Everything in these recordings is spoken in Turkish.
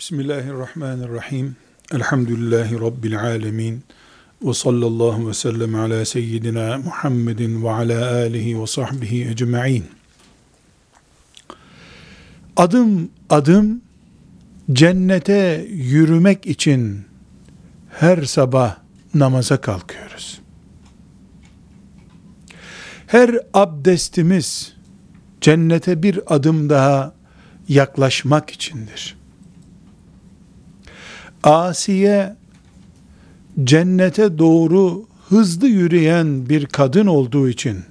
Bismillahirrahmanirrahim. Elhamdülillahi Rabbil alemin. Ve sallallahu ve sellem ala seyyidina Muhammedin ve ala alihi ve sahbihi ecma'in. Adım adım cennete yürümek için her sabah namaza kalkıyoruz. Her abdestimiz cennete bir adım daha yaklaşmak içindir. Asiye cennete doğru hızlı yürüyen bir kadın olduğu için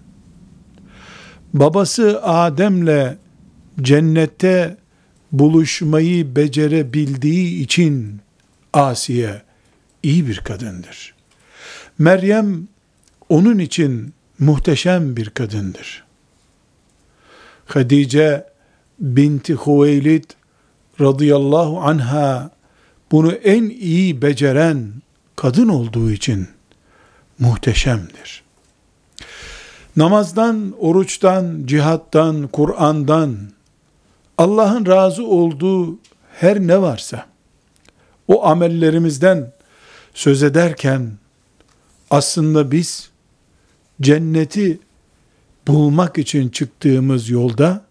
babası Adem'le cennette buluşmayı becerebildiği için Asiye iyi bir kadındır. Meryem onun için muhteşem bir kadındır. Hadice binti Huveylid radıyallahu anha bunu en iyi beceren kadın olduğu için muhteşemdir. Namazdan, oruçtan, cihattan, Kur'an'dan, Allah'ın razı olduğu her ne varsa, o amellerimizden söz ederken, aslında biz, cenneti bulmak için çıktığımız yolda,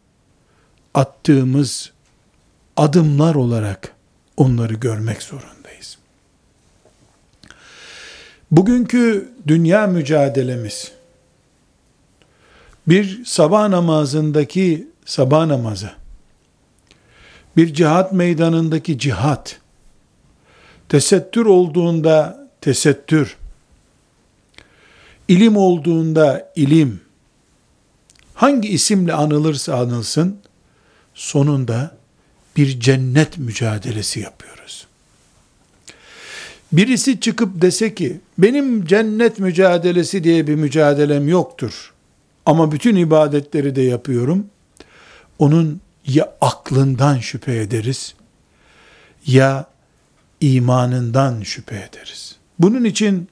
attığımız adımlar olarak, onları görmek zorundayız. Bugünkü dünya mücadelemiz bir sabah namazındaki sabah namazı, bir cihat meydanındaki cihat, tesettür olduğunda tesettür, ilim olduğunda ilim, hangi isimle anılırsa anılsın, sonunda bir cennet mücadelesi yapıyoruz. Birisi çıkıp dese ki, benim cennet mücadelesi diye bir mücadelem yoktur. Ama bütün ibadetleri de yapıyorum. Onun ya aklından şüphe ederiz, ya imanından şüphe ederiz. Bunun için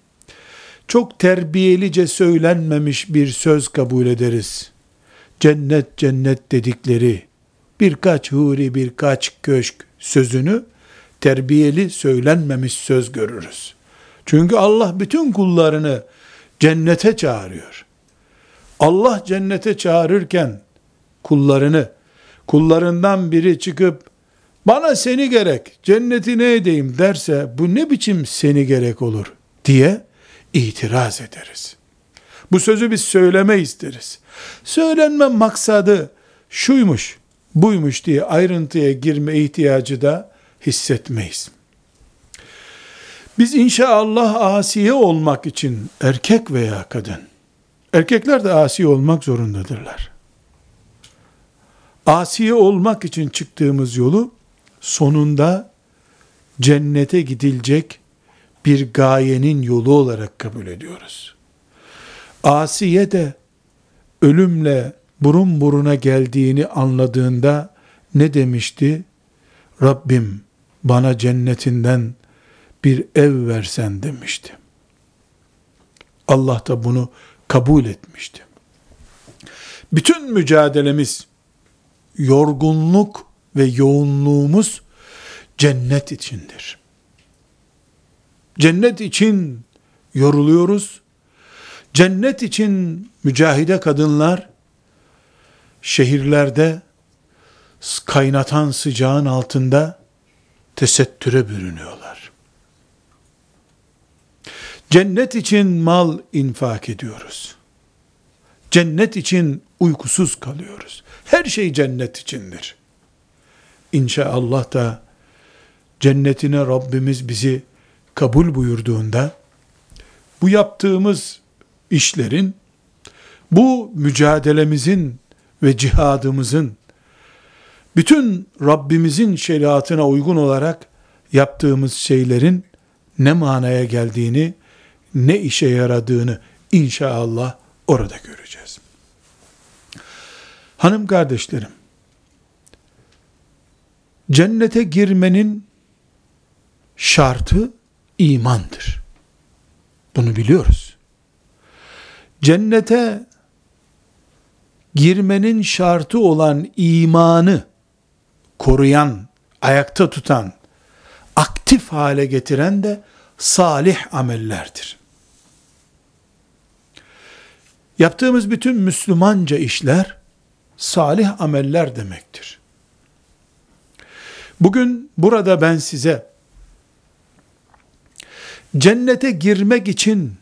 çok terbiyelice söylenmemiş bir söz kabul ederiz. Cennet cennet dedikleri birkaç huri, birkaç köşk sözünü terbiyeli söylenmemiş söz görürüz. Çünkü Allah bütün kullarını cennete çağırıyor. Allah cennete çağırırken kullarını, kullarından biri çıkıp bana seni gerek, cenneti ne edeyim derse bu ne biçim seni gerek olur diye itiraz ederiz. Bu sözü biz söyleme isteriz. Söylenme maksadı şuymuş, buymuş diye ayrıntıya girme ihtiyacı da hissetmeyiz. Biz inşallah asiye olmak için erkek veya kadın, erkekler de asi olmak zorundadırlar. Asiye olmak için çıktığımız yolu sonunda cennete gidilecek bir gayenin yolu olarak kabul ediyoruz. Asiye de ölümle burun buruna geldiğini anladığında ne demişti? Rabbim bana cennetinden bir ev versen demişti. Allah da bunu kabul etmişti. Bütün mücadelemiz, yorgunluk ve yoğunluğumuz cennet içindir. Cennet için yoruluyoruz. Cennet için mücahide kadınlar şehirlerde kaynatan sıcağın altında tesettüre bürünüyorlar. Cennet için mal infak ediyoruz. Cennet için uykusuz kalıyoruz. Her şey cennet içindir. İnşallah da cennetine Rabbimiz bizi kabul buyurduğunda bu yaptığımız işlerin bu mücadelemizin ve cihadımızın bütün Rabbimizin şeriatına uygun olarak yaptığımız şeylerin ne manaya geldiğini, ne işe yaradığını inşallah orada göreceğiz. Hanım kardeşlerim, cennete girmenin şartı imandır. Bunu biliyoruz. Cennete girmenin şartı olan imanı koruyan, ayakta tutan, aktif hale getiren de salih amellerdir. Yaptığımız bütün Müslümanca işler salih ameller demektir. Bugün burada ben size cennete girmek için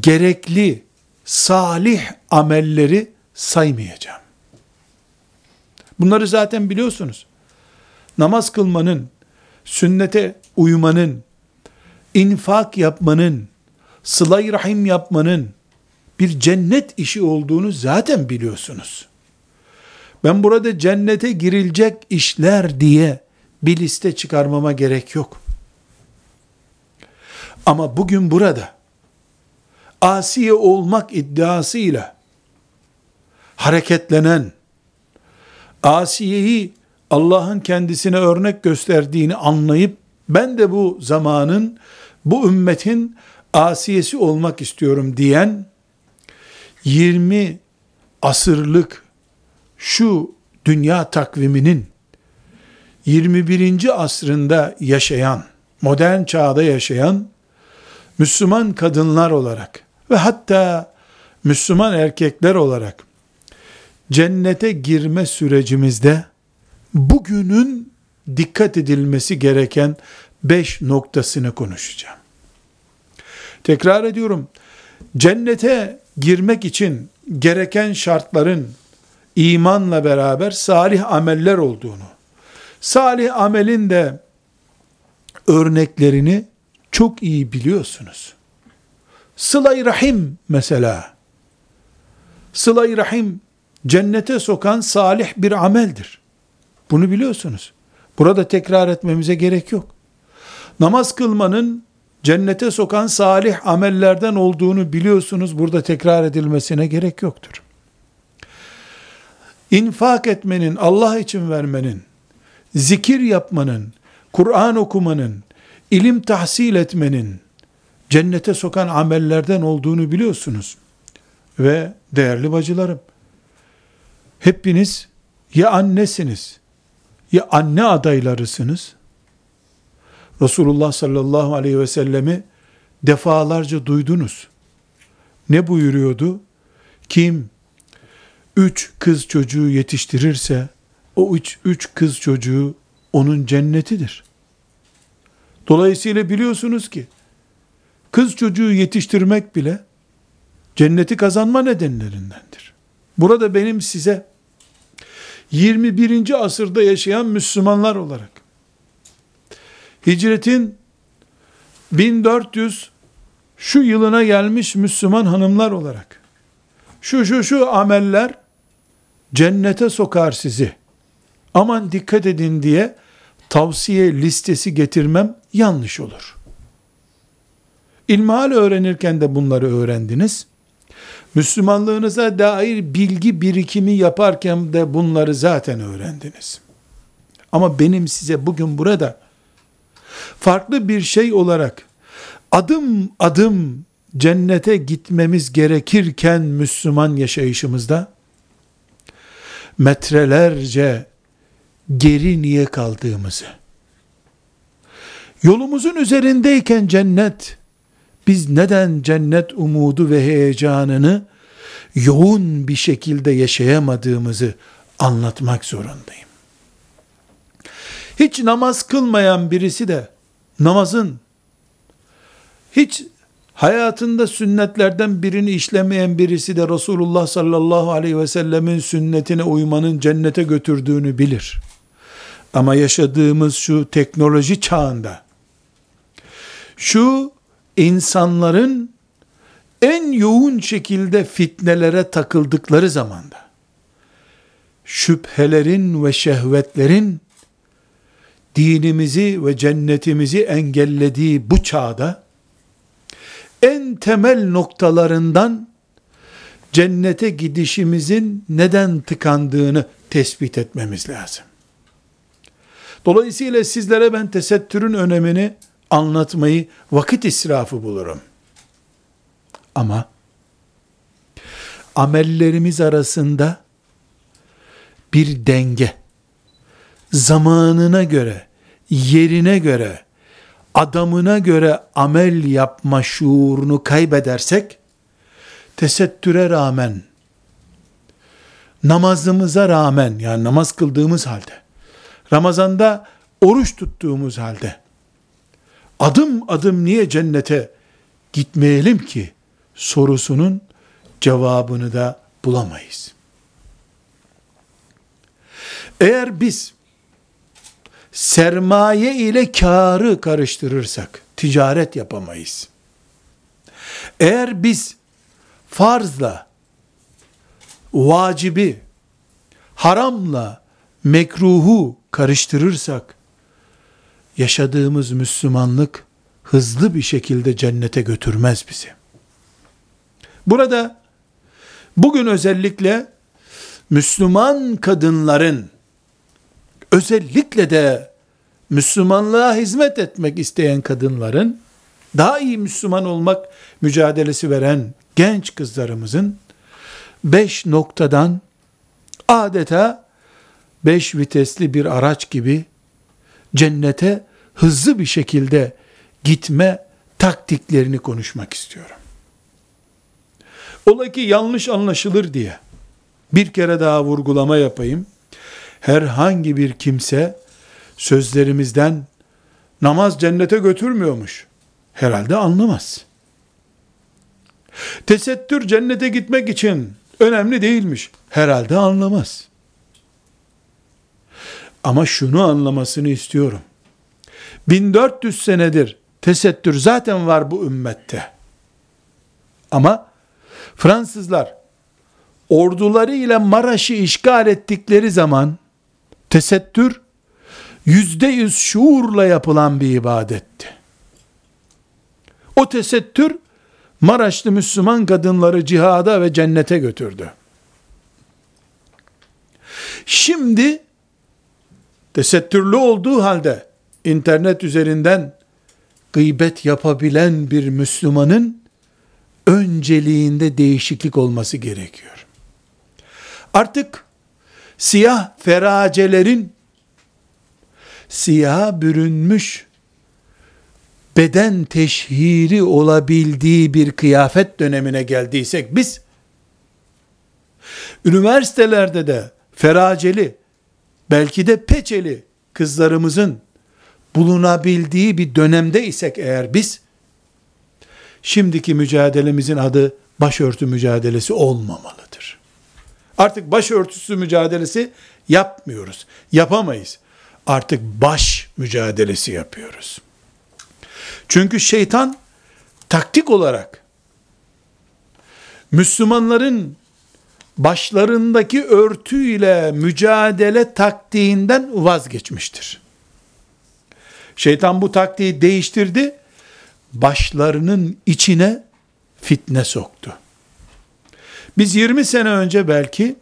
gerekli salih amelleri saymayacağım. Bunları zaten biliyorsunuz. Namaz kılmanın, sünnete uymanın, infak yapmanın, sıla rahim yapmanın bir cennet işi olduğunu zaten biliyorsunuz. Ben burada cennete girilecek işler diye bir liste çıkarmama gerek yok. Ama bugün burada asiye olmak iddiasıyla hareketlenen, asiyeyi Allah'ın kendisine örnek gösterdiğini anlayıp, ben de bu zamanın, bu ümmetin asiyesi olmak istiyorum diyen, 20 asırlık şu dünya takviminin 21. asrında yaşayan, modern çağda yaşayan Müslüman kadınlar olarak ve hatta Müslüman erkekler olarak cennete girme sürecimizde bugünün dikkat edilmesi gereken beş noktasını konuşacağım. Tekrar ediyorum, cennete girmek için gereken şartların imanla beraber salih ameller olduğunu, salih amelin de örneklerini çok iyi biliyorsunuz. Sıla-i Rahim mesela. Sıla-i Rahim cennete sokan salih bir ameldir. Bunu biliyorsunuz. Burada tekrar etmemize gerek yok. Namaz kılmanın cennete sokan salih amellerden olduğunu biliyorsunuz. Burada tekrar edilmesine gerek yoktur. İnfak etmenin, Allah için vermenin, zikir yapmanın, Kur'an okumanın, ilim tahsil etmenin, cennete sokan amellerden olduğunu biliyorsunuz. Ve değerli bacılarım, hepiniz ya annesiniz, ya anne adaylarısınız. Resulullah sallallahu aleyhi ve sellemi defalarca duydunuz. Ne buyuruyordu? Kim üç kız çocuğu yetiştirirse, o üç, üç kız çocuğu onun cennetidir. Dolayısıyla biliyorsunuz ki, kız çocuğu yetiştirmek bile, cenneti kazanma nedenlerindendir. Burada benim size, 21. asırda yaşayan Müslümanlar olarak, hicretin 1400 şu yılına gelmiş Müslüman hanımlar olarak, şu şu şu ameller, cennete sokar sizi. Aman dikkat edin diye tavsiye listesi getirmem yanlış olur. İlmihal öğrenirken de bunları öğrendiniz. Müslümanlığınıza dair bilgi birikimi yaparken de bunları zaten öğrendiniz. Ama benim size bugün burada farklı bir şey olarak adım adım cennete gitmemiz gerekirken Müslüman yaşayışımızda metrelerce geri niye kaldığımızı, yolumuzun üzerindeyken cennet, biz neden cennet umudu ve heyecanını yoğun bir şekilde yaşayamadığımızı anlatmak zorundayım. Hiç namaz kılmayan birisi de namazın hiç hayatında sünnetlerden birini işlemeyen birisi de Resulullah sallallahu aleyhi ve sellemin sünnetine uymanın cennete götürdüğünü bilir. Ama yaşadığımız şu teknoloji çağında, şu insanların en yoğun şekilde fitnelere takıldıkları zamanda, şüphelerin ve şehvetlerin dinimizi ve cennetimizi engellediği bu çağda, en temel noktalarından cennete gidişimizin neden tıkandığını tespit etmemiz lazım. Dolayısıyla sizlere ben tesettürün önemini anlatmayı vakit israfı bulurum. Ama amellerimiz arasında bir denge, zamanına göre, yerine göre adamına göre amel yapma şuurunu kaybedersek, tesettüre rağmen, namazımıza rağmen, yani namaz kıldığımız halde, Ramazanda oruç tuttuğumuz halde, adım adım niye cennete gitmeyelim ki sorusunun cevabını da bulamayız. Eğer biz sermaye ile karı karıştırırsak ticaret yapamayız. Eğer biz farzla vacibi, haramla mekruhu karıştırırsak yaşadığımız Müslümanlık hızlı bir şekilde cennete götürmez bizi. Burada bugün özellikle Müslüman kadınların özellikle de Müslümanlığa hizmet etmek isteyen kadınların daha iyi Müslüman olmak mücadelesi veren genç kızlarımızın beş noktadan adeta beş vitesli bir araç gibi cennete hızlı bir şekilde gitme taktiklerini konuşmak istiyorum. Ola ki yanlış anlaşılır diye bir kere daha vurgulama yapayım. Herhangi bir kimse sözlerimizden namaz cennete götürmüyormuş. Herhalde anlamaz. Tesettür cennete gitmek için önemli değilmiş. Herhalde anlamaz. Ama şunu anlamasını istiyorum. 1400 senedir tesettür zaten var bu ümmette. Ama Fransızlar orduları ile Maraş'ı işgal ettikleri zaman tesettür yüzde yüz şuurla yapılan bir ibadetti. O tesettür Maraşlı Müslüman kadınları cihada ve cennete götürdü. Şimdi tesettürlü olduğu halde internet üzerinden gıybet yapabilen bir Müslümanın önceliğinde değişiklik olması gerekiyor. Artık siyah feracelerin siyah bürünmüş beden teşhiri olabildiği bir kıyafet dönemine geldiysek biz üniversitelerde de feraceli belki de peçeli kızlarımızın bulunabildiği bir dönemde isek eğer biz şimdiki mücadelemizin adı başörtü mücadelesi olmamalıdır. Artık başörtüsü mücadelesi yapmıyoruz. Yapamayız. Artık baş mücadelesi yapıyoruz. Çünkü şeytan taktik olarak Müslümanların başlarındaki örtüyle mücadele taktiğinden vazgeçmiştir. Şeytan bu taktiği değiştirdi, başlarının içine fitne soktu. Biz 20 sene önce belki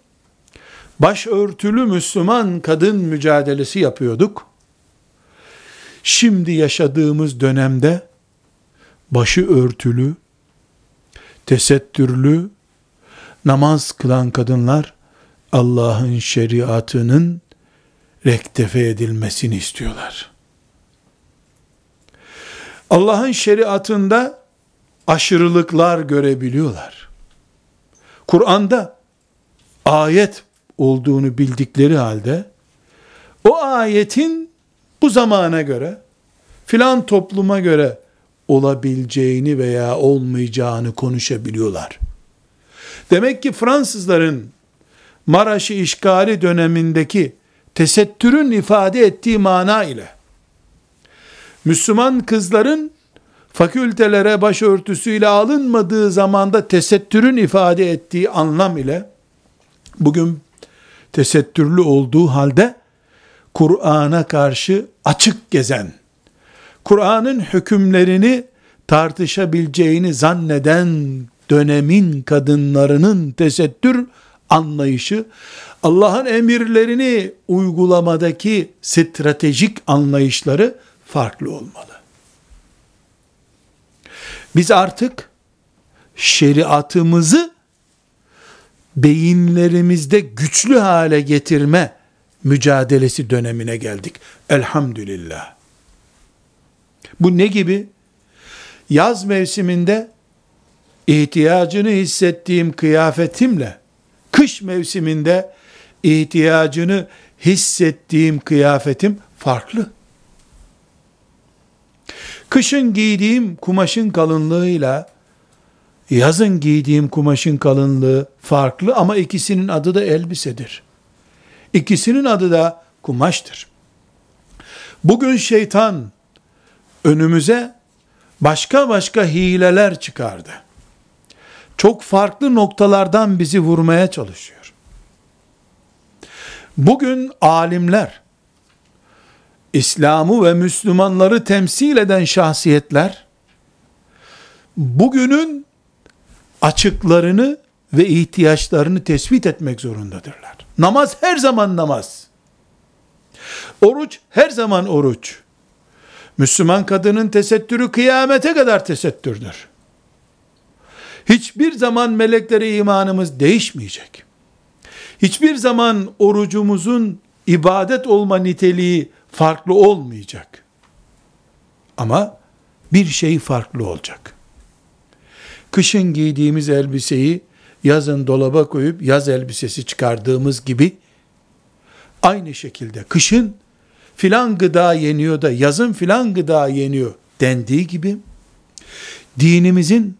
başörtülü Müslüman kadın mücadelesi yapıyorduk. Şimdi yaşadığımız dönemde başı örtülü, tesettürlü, namaz kılan kadınlar Allah'ın şeriatının rektefe edilmesini istiyorlar. Allah'ın şeriatında aşırılıklar görebiliyorlar. Kur'an'da ayet olduğunu bildikleri halde o ayetin bu zamana göre filan topluma göre olabileceğini veya olmayacağını konuşabiliyorlar. Demek ki Fransızların Maraş'ı işgali dönemindeki tesettürün ifade ettiği mana ile Müslüman kızların fakültelere başörtüsüyle alınmadığı zamanda tesettürün ifade ettiği anlam ile bugün tesettürlü olduğu halde Kur'an'a karşı açık gezen, Kur'an'ın hükümlerini tartışabileceğini zanneden dönemin kadınlarının tesettür anlayışı, Allah'ın emirlerini uygulamadaki stratejik anlayışları farklı olmalı. Biz artık şeriatımızı beyinlerimizde güçlü hale getirme mücadelesi dönemine geldik. Elhamdülillah. Bu ne gibi? Yaz mevsiminde ihtiyacını hissettiğim kıyafetimle kış mevsiminde ihtiyacını hissettiğim kıyafetim farklı. Kışın giydiğim kumaşın kalınlığıyla yazın giydiğim kumaşın kalınlığı farklı ama ikisinin adı da elbisedir. İkisinin adı da kumaştır. Bugün şeytan önümüze başka başka hileler çıkardı. Çok farklı noktalardan bizi vurmaya çalışıyor. Bugün alimler, İslam'ı ve Müslümanları temsil eden şahsiyetler, bugünün açıklarını ve ihtiyaçlarını tespit etmek zorundadırlar. Namaz her zaman namaz. Oruç her zaman oruç. Müslüman kadının tesettürü kıyamete kadar tesettürdür. Hiçbir zaman meleklere imanımız değişmeyecek. Hiçbir zaman orucumuzun ibadet olma niteliği farklı olmayacak. Ama bir şey farklı olacak. Kışın giydiğimiz elbiseyi yazın dolaba koyup yaz elbisesi çıkardığımız gibi aynı şekilde kışın filan gıda yeniyor da yazın filan gıda yeniyor dendiği gibi dinimizin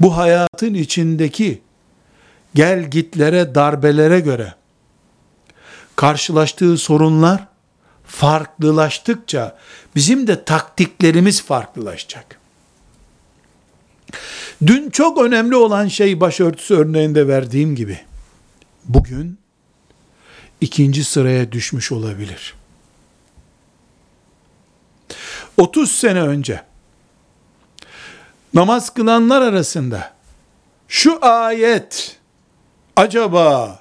bu hayatın içindeki gel gitlere, darbelere göre karşılaştığı sorunlar farklılaştıkça bizim de taktiklerimiz farklılaşacak. Dün çok önemli olan şey başörtüsü örneğinde verdiğim gibi bugün ikinci sıraya düşmüş olabilir. 30 sene önce namaz kılanlar arasında şu ayet acaba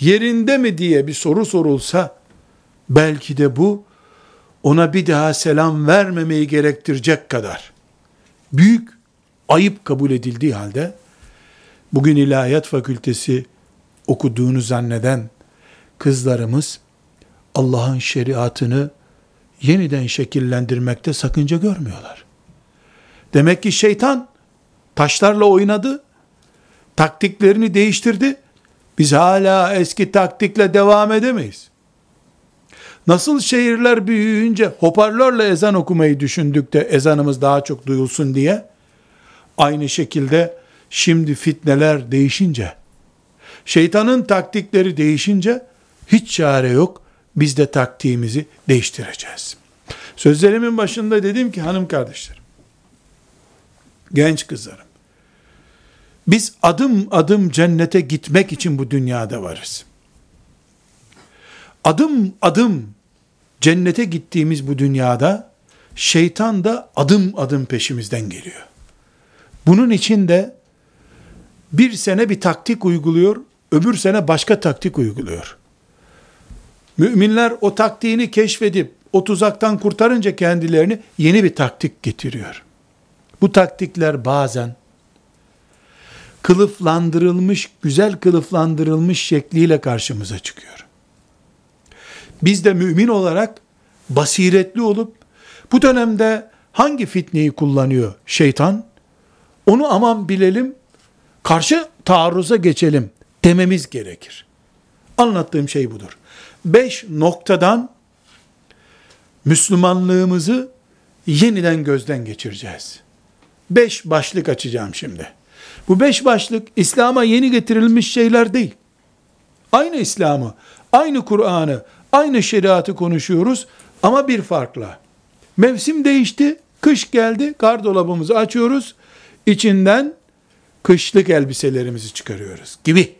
yerinde mi diye bir soru sorulsa belki de bu ona bir daha selam vermemeyi gerektirecek kadar büyük ayıp kabul edildiği halde bugün ilahiyat fakültesi okuduğunu zanneden kızlarımız Allah'ın şeriatını yeniden şekillendirmekte sakınca görmüyorlar. Demek ki şeytan taşlarla oynadı, taktiklerini değiştirdi. Biz hala eski taktikle devam edemeyiz. Nasıl şehirler büyüyünce hoparlörle ezan okumayı düşündük de ezanımız daha çok duyulsun diye, aynı şekilde şimdi fitneler değişince, şeytanın taktikleri değişince, hiç çare yok, biz de taktiğimizi değiştireceğiz. Sözlerimin başında dedim ki hanım kardeşlerim, genç kızlarım, biz adım adım cennete gitmek için bu dünyada varız. Adım adım cennete gittiğimiz bu dünyada şeytan da adım adım peşimizden geliyor. Bunun için de bir sene bir taktik uyguluyor, öbür sene başka taktik uyguluyor. Müminler o taktiğini keşfedip o tuzaktan kurtarınca kendilerini yeni bir taktik getiriyor. Bu taktikler bazen kılıflandırılmış, güzel kılıflandırılmış şekliyle karşımıza çıkıyor. Biz de mümin olarak basiretli olup bu dönemde hangi fitneyi kullanıyor şeytan? Onu aman bilelim, karşı taarruza geçelim dememiz gerekir. Anlattığım şey budur. Beş noktadan Müslümanlığımızı yeniden gözden geçireceğiz. Beş başlık açacağım şimdi. Bu beş başlık İslam'a yeni getirilmiş şeyler değil. Aynı İslam'ı, aynı Kur'an'ı, aynı şeriatı konuşuyoruz ama bir farkla. Mevsim değişti, kış geldi, gardolabımızı açıyoruz, içinden kışlık elbiselerimizi çıkarıyoruz gibi.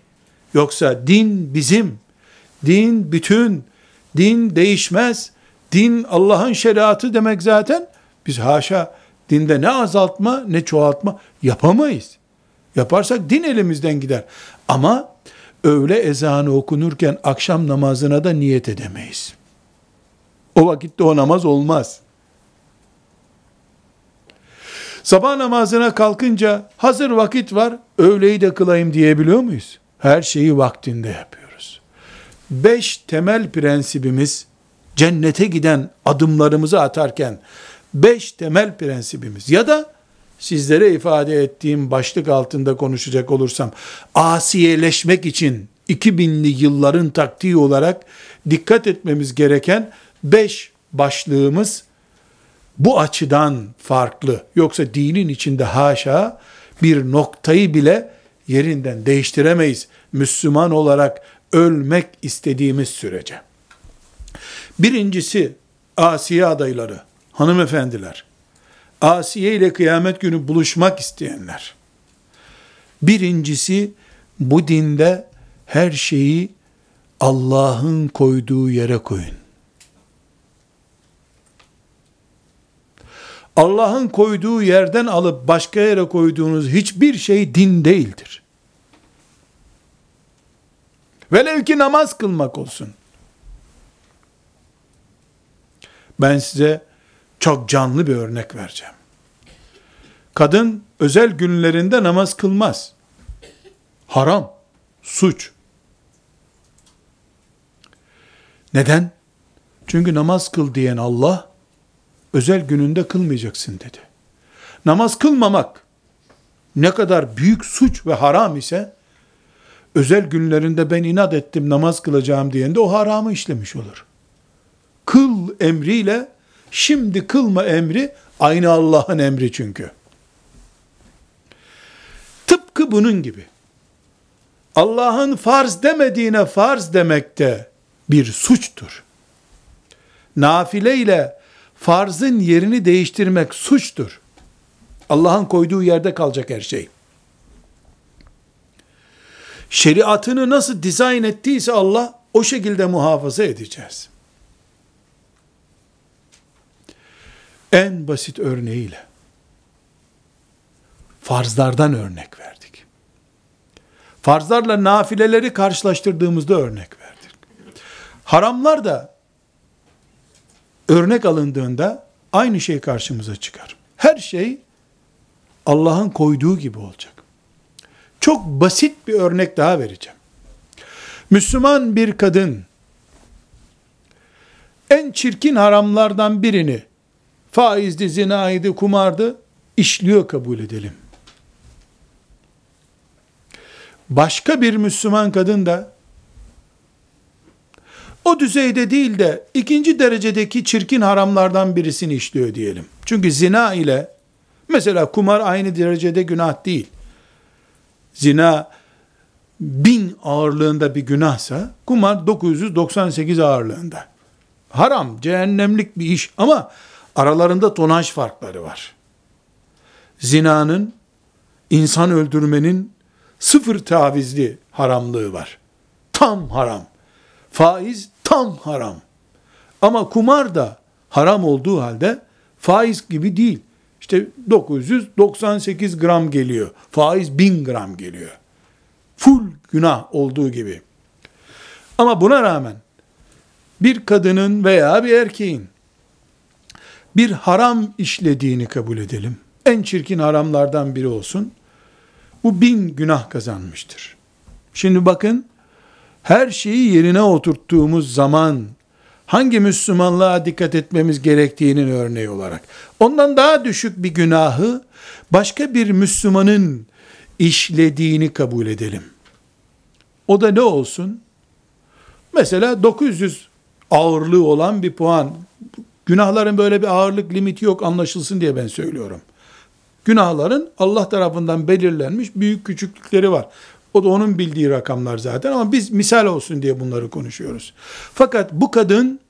Yoksa din bizim, din bütün, din değişmez, din Allah'ın şeriatı demek zaten, biz haşa dinde ne azaltma ne çoğaltma yapamayız. Yaparsak din elimizden gider. Ama öğle ezanı okunurken akşam namazına da niyet edemeyiz. O vakitte o namaz olmaz. Sabah namazına kalkınca hazır vakit var, öğleyi de kılayım diyebiliyor muyuz? Her şeyi vaktinde yapıyoruz. Beş temel prensibimiz cennete giden adımlarımızı atarken beş temel prensibimiz ya da sizlere ifade ettiğim başlık altında konuşacak olursam asiyeleşmek için 2000'li yılların taktiği olarak dikkat etmemiz gereken beş başlığımız bu açıdan farklı. Yoksa dinin içinde haşa bir noktayı bile yerinden değiştiremeyiz. Müslüman olarak ölmek istediğimiz sürece. Birincisi Asiye adayları, hanımefendiler. Asiye ile kıyamet günü buluşmak isteyenler. Birincisi bu dinde her şeyi Allah'ın koyduğu yere koyun. Allah'ın koyduğu yerden alıp başka yere koyduğunuz hiçbir şey din değildir. Velev ki namaz kılmak olsun. Ben size çok canlı bir örnek vereceğim. Kadın özel günlerinde namaz kılmaz. Haram, suç. Neden? Çünkü namaz kıl diyen Allah, özel gününde kılmayacaksın dedi. Namaz kılmamak ne kadar büyük suç ve haram ise, özel günlerinde ben inat ettim namaz kılacağım diyende o haramı işlemiş olur. Kıl emriyle şimdi kılma emri aynı Allah'ın emri çünkü. Tıpkı bunun gibi. Allah'ın farz demediğine farz demek de bir suçtur. Nafile ile farzın yerini değiştirmek suçtur. Allah'ın koyduğu yerde kalacak her şey. Şeriatını nasıl dizayn ettiyse Allah o şekilde muhafaza edeceğiz. En basit örneğiyle farzlardan örnek verdik. Farzlarla nafileleri karşılaştırdığımızda örnek verdik. Haramlar da örnek alındığında aynı şey karşımıza çıkar. Her şey Allah'ın koyduğu gibi olacak. Çok basit bir örnek daha vereceğim. Müslüman bir kadın en çirkin haramlardan birini faizdi, zinaydı, kumardı işliyor kabul edelim. Başka bir Müslüman kadın da o düzeyde değil de ikinci derecedeki çirkin haramlardan birisini işliyor diyelim. Çünkü zina ile mesela kumar aynı derecede günah değil. Zina bin ağırlığında bir günahsa kumar 998 ağırlığında. Haram, cehennemlik bir iş ama aralarında tonaj farkları var. Zinanın, insan öldürmenin sıfır tavizli haramlığı var. Tam haram. Faiz tam haram. Ama kumar da haram olduğu halde faiz gibi değil. İşte 998 gram geliyor. Faiz 1000 gram geliyor. Full günah olduğu gibi. Ama buna rağmen bir kadının veya bir erkeğin bir haram işlediğini kabul edelim. En çirkin haramlardan biri olsun. Bu bin günah kazanmıştır. Şimdi bakın, her şeyi yerine oturttuğumuz zaman hangi Müslümanlığa dikkat etmemiz gerektiğinin örneği olarak. Ondan daha düşük bir günahı başka bir Müslümanın işlediğini kabul edelim. O da ne olsun? Mesela 900 ağırlığı olan bir puan. Günahların böyle bir ağırlık limiti yok anlaşılsın diye ben söylüyorum. Günahların Allah tarafından belirlenmiş büyük küçüklükleri var. O da onun bildiği rakamlar zaten ama biz misal olsun diye bunları konuşuyoruz. Fakat bu kadın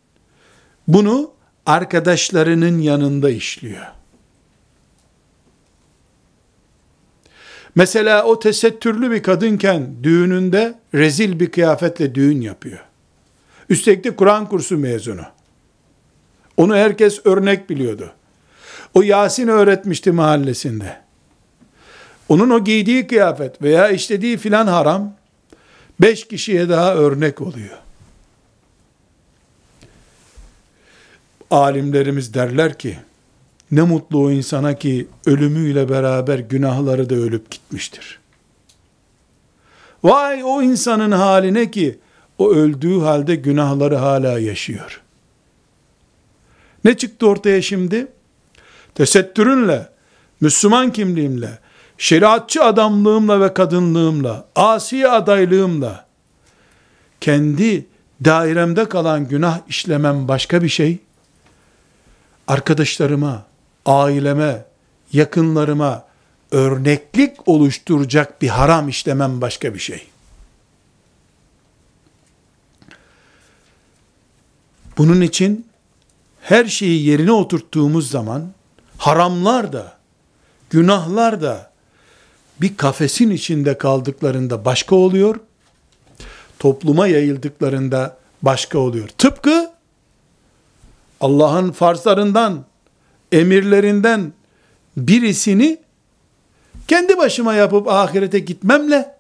bunu arkadaşlarının yanında işliyor. Mesela o tesettürlü bir kadınken düğününde rezil bir kıyafetle düğün yapıyor. Üstelik de Kur'an kursu mezunu. Onu herkes örnek biliyordu. O Yasin öğretmişti mahallesinde. Onun o giydiği kıyafet veya işlediği filan haram, beş kişiye daha örnek oluyor. Alimlerimiz derler ki, ne mutlu o insana ki ölümüyle beraber günahları da ölüp gitmiştir. Vay o insanın haline ki o öldüğü halde günahları hala yaşıyor. Ne çıktı ortaya şimdi? tesettürünle, Müslüman kimliğimle, şeriatçı adamlığımla ve kadınlığımla, asi adaylığımla, kendi dairemde kalan günah işlemem başka bir şey, arkadaşlarıma, aileme, yakınlarıma örneklik oluşturacak bir haram işlemem başka bir şey. Bunun için her şeyi yerine oturttuğumuz zaman haramlar da, günahlar da bir kafesin içinde kaldıklarında başka oluyor, topluma yayıldıklarında başka oluyor. Tıpkı Allah'ın farzlarından, emirlerinden birisini kendi başıma yapıp ahirete gitmemle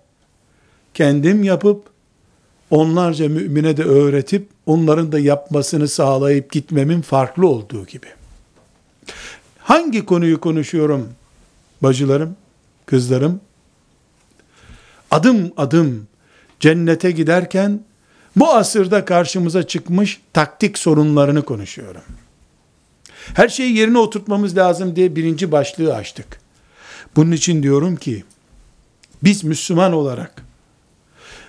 kendim yapıp onlarca mümine de öğretip onların da yapmasını sağlayıp gitmemin farklı olduğu gibi. Hangi konuyu konuşuyorum bacılarım, kızlarım? Adım adım cennete giderken bu asırda karşımıza çıkmış taktik sorunlarını konuşuyorum. Her şeyi yerine oturtmamız lazım diye birinci başlığı açtık. Bunun için diyorum ki biz Müslüman olarak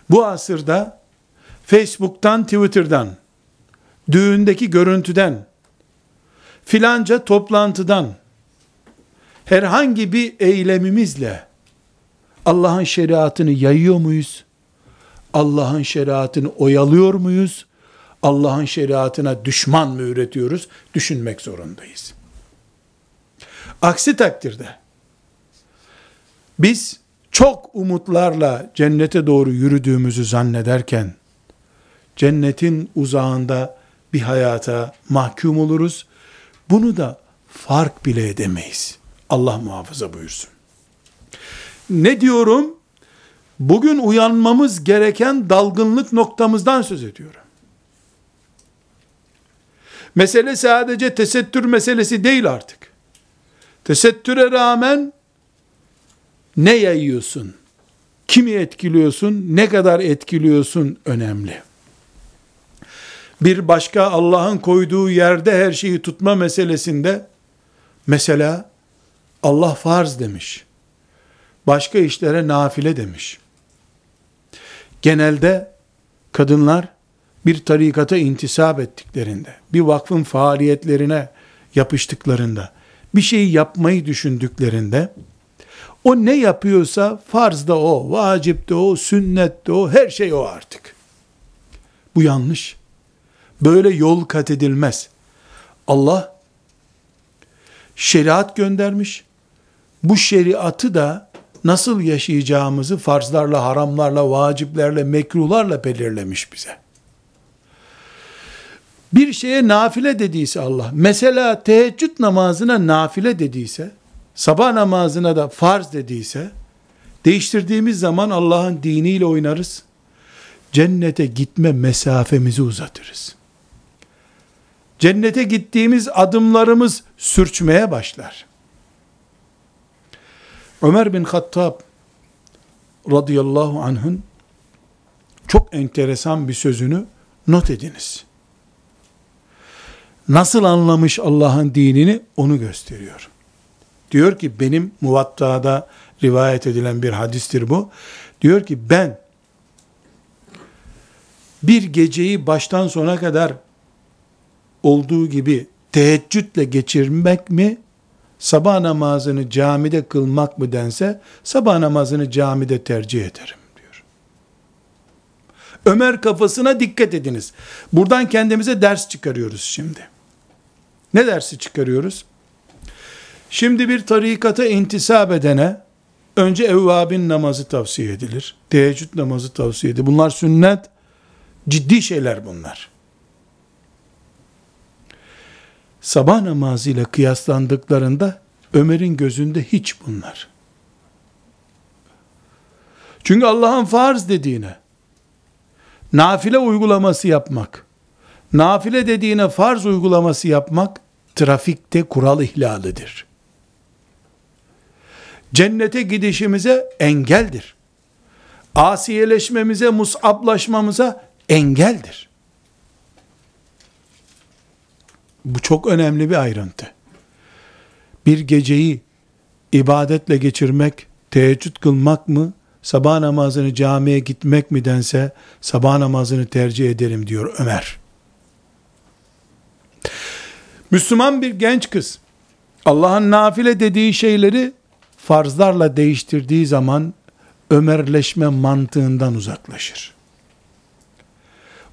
bu asırda Facebook'tan, Twitter'dan, düğündeki görüntüden, filanca toplantıdan, herhangi bir eylemimizle Allah'ın şeriatını yayıyor muyuz? Allah'ın şeriatını oyalıyor muyuz? Allah'ın şeriatına düşman mı üretiyoruz? Düşünmek zorundayız. Aksi takdirde biz çok umutlarla cennete doğru yürüdüğümüzü zannederken cennetin uzağında bir hayata mahkum oluruz. Bunu da fark bile edemeyiz. Allah muhafaza buyursun. Ne diyorum? Bugün uyanmamız gereken dalgınlık noktamızdan söz ediyorum. Mesele sadece tesettür meselesi değil artık. Tesettüre rağmen ne yayıyorsun? Kimi etkiliyorsun? Ne kadar etkiliyorsun? Önemli. Bir başka Allah'ın koyduğu yerde her şeyi tutma meselesinde mesela Allah farz demiş. Başka işlere nafile demiş. Genelde kadınlar bir tarikata intisap ettiklerinde, bir vakfın faaliyetlerine yapıştıklarında, bir şeyi yapmayı düşündüklerinde, o ne yapıyorsa farz da o, vacip de o, sünnet de o, her şey o artık. Bu yanlış. Böyle yol kat edilmez. Allah şeriat göndermiş. Bu şeriatı da nasıl yaşayacağımızı farzlarla, haramlarla, vaciplerle, mekruhlarla belirlemiş bize. Bir şeye nafile dediyse Allah, mesela teheccüd namazına nafile dediyse, sabah namazına da farz dediyse, değiştirdiğimiz zaman Allah'ın diniyle oynarız, cennete gitme mesafemizi uzatırız. Cennete gittiğimiz adımlarımız sürçmeye başlar. Ömer bin Hattab radıyallahu anh'ın çok enteresan bir sözünü not ediniz. Nasıl anlamış Allah'ın dinini onu gösteriyor. Diyor ki benim muvattada rivayet edilen bir hadistir bu. Diyor ki ben bir geceyi baştan sona kadar olduğu gibi teheccüdle geçirmek mi sabah namazını camide kılmak mı dense, sabah namazını camide tercih ederim diyor. Ömer kafasına dikkat ediniz. Buradan kendimize ders çıkarıyoruz şimdi. Ne dersi çıkarıyoruz? Şimdi bir tarikata intisap edene, önce evvabin namazı tavsiye edilir. Teheccüd namazı tavsiye edilir. Bunlar sünnet, ciddi şeyler bunlar. Sabah namazıyla kıyaslandıklarında Ömer'in gözünde hiç bunlar. Çünkü Allah'ın farz dediğine nafile uygulaması yapmak, nafile dediğine farz uygulaması yapmak trafikte kural ihlalidir. Cennete gidişimize engeldir. Asiyeleşmemize, musablaşmamıza engeldir. Bu çok önemli bir ayrıntı. bir geceyi ibadetle geçirmek, teheccüd kılmak mı, sabah namazını camiye gitmek mi dense, sabah namazını tercih ederim diyor Ömer. Müslüman bir genç kız, Allah'ın nafile dediği şeyleri farzlarla değiştirdiği zaman Ömerleşme mantığından uzaklaşır.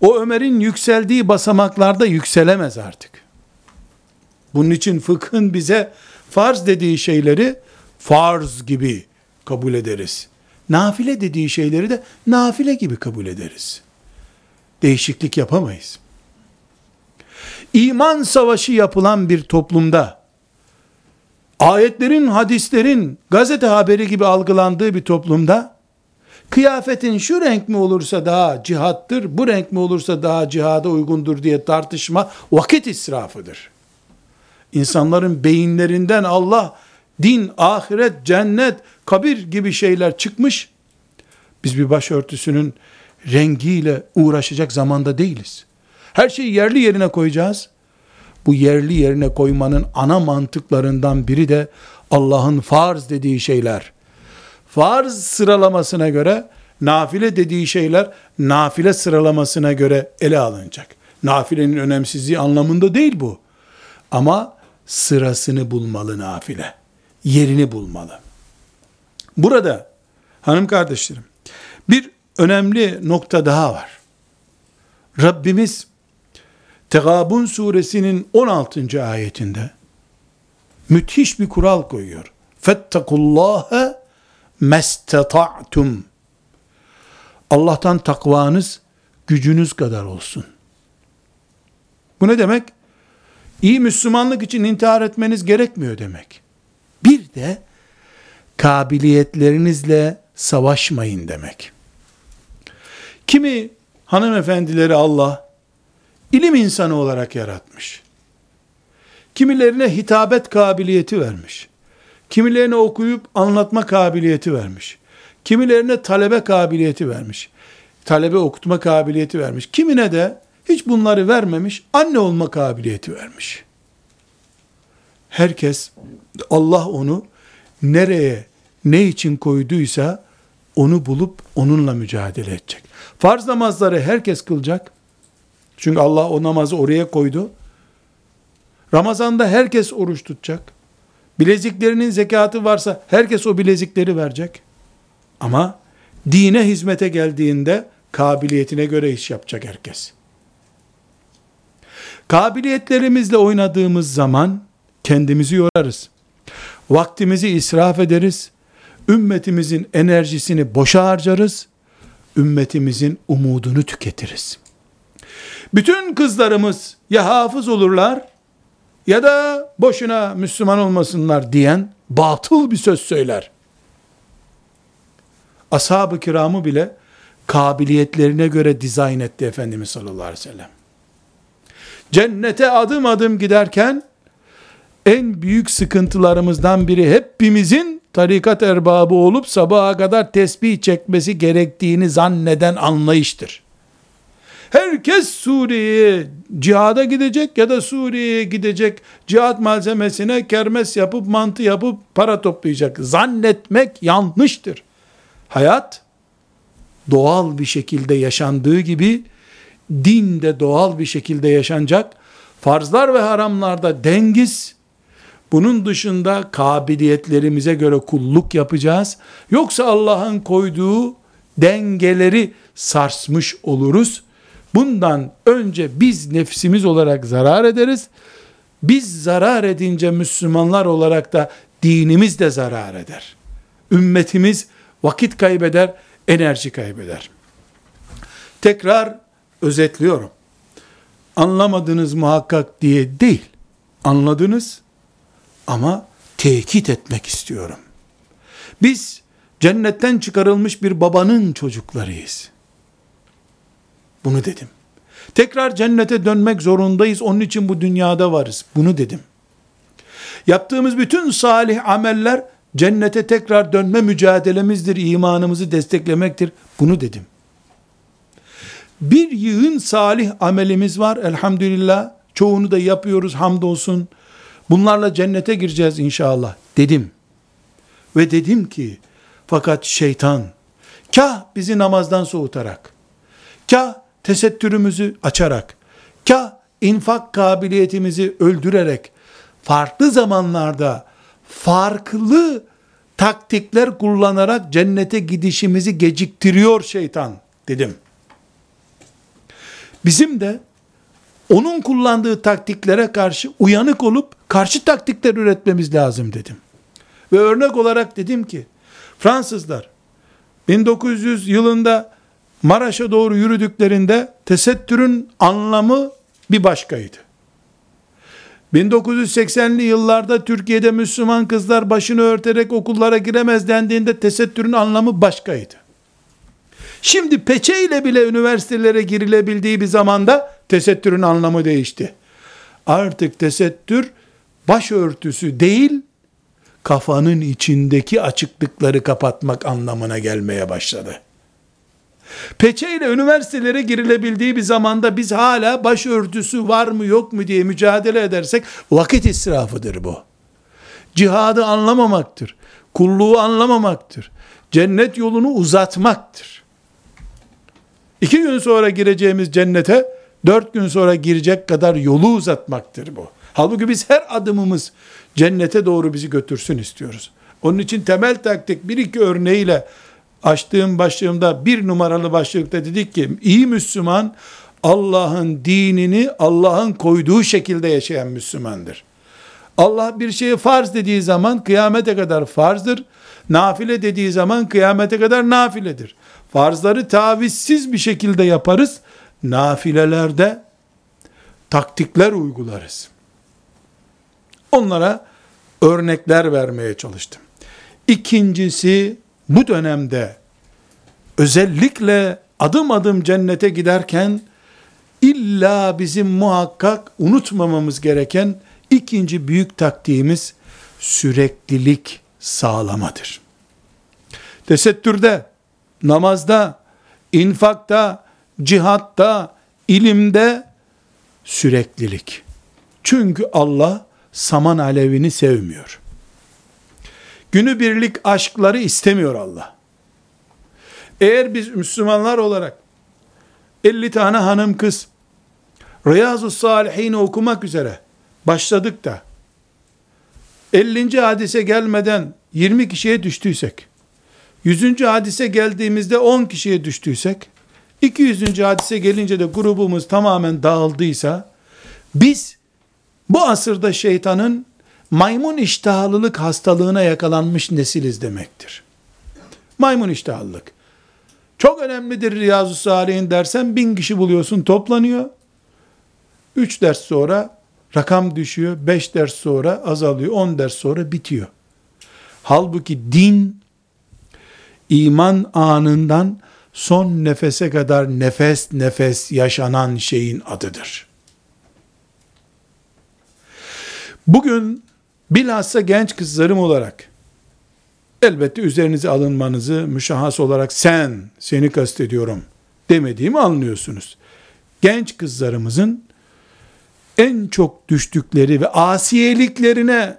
O Ömer'in yükseldiği basamaklarda yükselemez artık. Bunun için fıkhın bize farz dediği şeyleri farz gibi kabul ederiz. Nafile dediği şeyleri de nafile gibi kabul ederiz. Değişiklik yapamayız. İman savaşı yapılan bir toplumda ayetlerin, hadislerin gazete haberi gibi algılandığı bir toplumda kıyafetin şu renk mi olursa daha cihattır, bu renk mi olursa daha cihada uygundur diye tartışma vakit israfıdır. İnsanların beyinlerinden Allah, din, ahiret, cennet, kabir gibi şeyler çıkmış. Biz bir başörtüsünün rengiyle uğraşacak zamanda değiliz. Her şeyi yerli yerine koyacağız. Bu yerli yerine koymanın ana mantıklarından biri de Allah'ın farz dediği şeyler. Farz sıralamasına göre nafile dediği şeyler nafile sıralamasına göre ele alınacak. Nafilenin önemsizliği anlamında değil bu. Ama sırasını bulmalı nafile. Yerini bulmalı. Burada hanım kardeşlerim bir önemli nokta daha var. Rabbimiz Tegabun suresinin 16. ayetinde müthiş bir kural koyuyor. Fettekullâhe mesteta'tum. Allah'tan takvanız gücünüz kadar olsun. Bu ne demek? İyi Müslümanlık için intihar etmeniz gerekmiyor demek. Bir de kabiliyetlerinizle savaşmayın demek. Kimi hanımefendileri Allah ilim insanı olarak yaratmış. Kimilerine hitabet kabiliyeti vermiş. Kimilerine okuyup anlatma kabiliyeti vermiş. Kimilerine talebe kabiliyeti vermiş. Talebe okutma kabiliyeti vermiş. Kimine de hiç bunları vermemiş, anne olma kabiliyeti vermiş. Herkes, Allah onu nereye, ne için koyduysa, onu bulup onunla mücadele edecek. Farz namazları herkes kılacak. Çünkü Allah o namazı oraya koydu. Ramazanda herkes oruç tutacak. Bileziklerinin zekatı varsa herkes o bilezikleri verecek. Ama dine hizmete geldiğinde kabiliyetine göre iş yapacak herkes. Kabiliyetlerimizle oynadığımız zaman kendimizi yorarız. Vaktimizi israf ederiz. Ümmetimizin enerjisini boşa harcarız. Ümmetimizin umudunu tüketiriz. Bütün kızlarımız ya hafız olurlar ya da boşuna Müslüman olmasınlar diyen batıl bir söz söyler. Ashab-ı kiramı bile kabiliyetlerine göre dizayn etti Efendimiz sallallahu aleyhi ve sellem. Cennete adım adım giderken en büyük sıkıntılarımızdan biri hepimizin tarikat erbabı olup sabaha kadar tesbih çekmesi gerektiğini zanneden anlayıştır. Herkes Suriye'ye cihada gidecek ya da Suriye'ye gidecek cihat malzemesine kermes yapıp mantı yapıp para toplayacak. Zannetmek yanlıştır. Hayat doğal bir şekilde yaşandığı gibi din de doğal bir şekilde yaşanacak. Farzlar ve haramlarda dengiz, bunun dışında kabiliyetlerimize göre kulluk yapacağız. Yoksa Allah'ın koyduğu dengeleri sarsmış oluruz. Bundan önce biz nefsimiz olarak zarar ederiz. Biz zarar edince Müslümanlar olarak da dinimiz de zarar eder. Ümmetimiz vakit kaybeder, enerji kaybeder. Tekrar özetliyorum. Anlamadınız muhakkak diye değil. Anladınız ama tekit etmek istiyorum. Biz cennetten çıkarılmış bir babanın çocuklarıyız. Bunu dedim. Tekrar cennete dönmek zorundayız. Onun için bu dünyada varız. Bunu dedim. Yaptığımız bütün salih ameller cennete tekrar dönme mücadelemizdir. imanımızı desteklemektir. Bunu dedim. Bir yığın salih amelimiz var elhamdülillah. Çoğunu da yapıyoruz hamdolsun. Bunlarla cennete gireceğiz inşallah dedim. Ve dedim ki fakat şeytan kah bizi namazdan soğutarak, kah tesettürümüzü açarak, kah infak kabiliyetimizi öldürerek, farklı zamanlarda farklı taktikler kullanarak cennete gidişimizi geciktiriyor şeytan dedim. Bizim de onun kullandığı taktiklere karşı uyanık olup karşı taktikler üretmemiz lazım dedim. Ve örnek olarak dedim ki Fransızlar 1900 yılında Maraş'a doğru yürüdüklerinde tesettürün anlamı bir başkaydı. 1980'li yıllarda Türkiye'de Müslüman kızlar başını örterek okullara giremez dendiğinde tesettürün anlamı başkaydı. Şimdi peçeyle bile üniversitelere girilebildiği bir zamanda tesettürün anlamı değişti. Artık tesettür başörtüsü değil, kafanın içindeki açıklıkları kapatmak anlamına gelmeye başladı. Peçeyle üniversitelere girilebildiği bir zamanda biz hala başörtüsü var mı yok mu diye mücadele edersek vakit israfıdır bu. Cihadı anlamamaktır. Kulluğu anlamamaktır. Cennet yolunu uzatmaktır. İki gün sonra gireceğimiz cennete dört gün sonra girecek kadar yolu uzatmaktır bu. Halbuki biz her adımımız cennete doğru bizi götürsün istiyoruz. Onun için temel taktik bir iki örneğiyle açtığım başlığımda bir numaralı başlıkta dedik ki iyi Müslüman Allah'ın dinini Allah'ın koyduğu şekilde yaşayan Müslümandır. Allah bir şeyi farz dediği zaman kıyamete kadar farzdır. Nafile dediği zaman kıyamete kadar nafiledir. Farzları tavizsiz bir şekilde yaparız. Nafilelerde taktikler uygularız. Onlara örnekler vermeye çalıştım. İkincisi bu dönemde özellikle adım adım cennete giderken illa bizim muhakkak unutmamamız gereken ikinci büyük taktiğimiz süreklilik sağlamadır. Tesettürde, namazda, infakta, cihatta, ilimde süreklilik. Çünkü Allah saman alevini sevmiyor. Günübirlik aşkları istemiyor Allah. Eğer biz Müslümanlar olarak 50 tane hanım kız Riyazu Salihin okumak üzere başladık da 50. hadise gelmeden 20 kişiye düştüysek 100. hadise geldiğimizde 10 kişiye düştüysek 200. hadise gelince de grubumuz tamamen dağıldıysa biz bu asırda şeytanın maymun iştahlılık hastalığına yakalanmış nesiliz demektir. Maymun iştahlılık. Çok önemlidir Riyazu Salih'in dersen bin kişi buluyorsun toplanıyor. Üç ders sonra rakam düşüyor. Beş ders sonra azalıyor. On ders sonra bitiyor. Halbuki din iman anından son nefese kadar nefes nefes yaşanan şeyin adıdır. Bugün bilhassa genç kızlarım olarak elbette üzerinize alınmanızı müşahhas olarak sen, seni kastediyorum demediğimi anlıyorsunuz. Genç kızlarımızın en çok düştükleri ve asiyeliklerine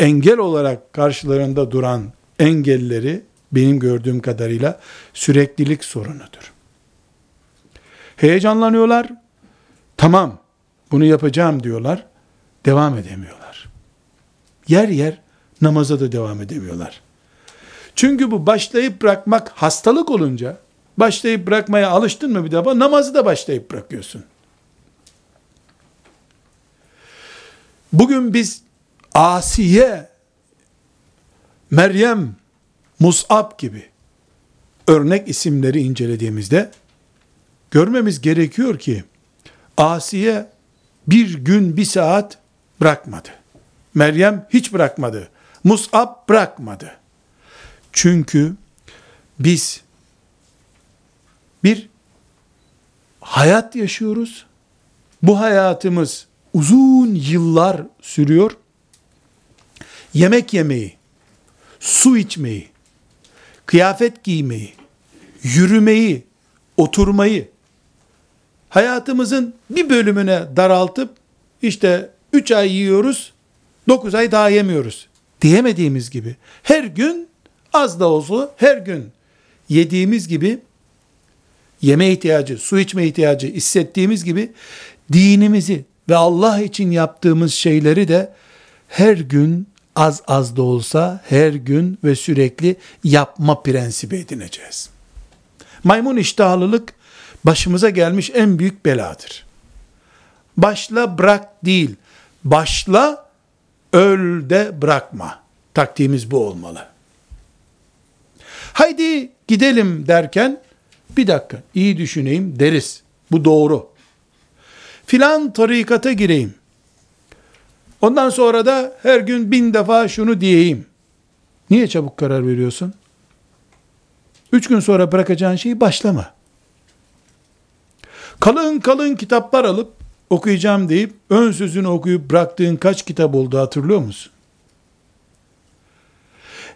engel olarak karşılarında duran engelleri benim gördüğüm kadarıyla süreklilik sorunudur. Heyecanlanıyorlar. Tamam bunu yapacağım diyorlar. Devam edemiyorlar. Yer yer namaza da devam edemiyorlar. Çünkü bu başlayıp bırakmak hastalık olunca başlayıp bırakmaya alıştın mı bir defa namazı da başlayıp bırakıyorsun. Bugün biz Asiye, Meryem, Mus'ab gibi örnek isimleri incelediğimizde görmemiz gerekiyor ki Asiye bir gün bir saat bırakmadı. Meryem hiç bırakmadı. Mus'ab bırakmadı. Çünkü biz bir hayat yaşıyoruz. Bu hayatımız uzun yıllar sürüyor. Yemek yemeyi, su içmeyi, kıyafet giymeyi, yürümeyi, oturmayı, hayatımızın bir bölümüne daraltıp işte üç ay yiyoruz, 9 ay daha yemiyoruz diyemediğimiz gibi her gün az da olsa her gün yediğimiz gibi yeme ihtiyacı, su içme ihtiyacı hissettiğimiz gibi dinimizi ve Allah için yaptığımız şeyleri de her gün az az da olsa her gün ve sürekli yapma prensibi edineceğiz. Maymun iştahlılık başımıza gelmiş en büyük beladır. Başla bırak değil, başla öl de bırakma. Taktiğimiz bu olmalı. Haydi gidelim derken bir dakika iyi düşüneyim deriz. Bu doğru. Filan tarikata gireyim. Ondan sonra da her gün bin defa şunu diyeyim. Niye çabuk karar veriyorsun? Üç gün sonra bırakacağın şeyi başlama. Kalın kalın kitaplar alıp okuyacağım deyip ön sözünü okuyup bıraktığın kaç kitap oldu hatırlıyor musun?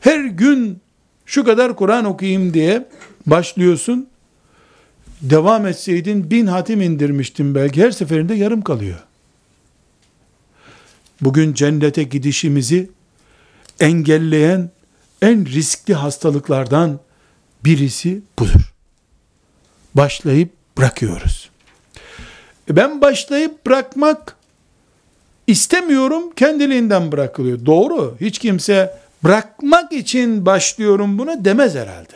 Her gün şu kadar Kur'an okuyayım diye başlıyorsun. Devam etseydin bin hatim indirmiştin belki her seferinde yarım kalıyor. Bugün cennete gidişimizi engelleyen en riskli hastalıklardan birisi budur. Başlayıp bırakıyoruz. E ben başlayıp bırakmak istemiyorum, kendiliğinden bırakılıyor. Doğru. Hiç kimse bırakmak için başlıyorum buna demez herhalde.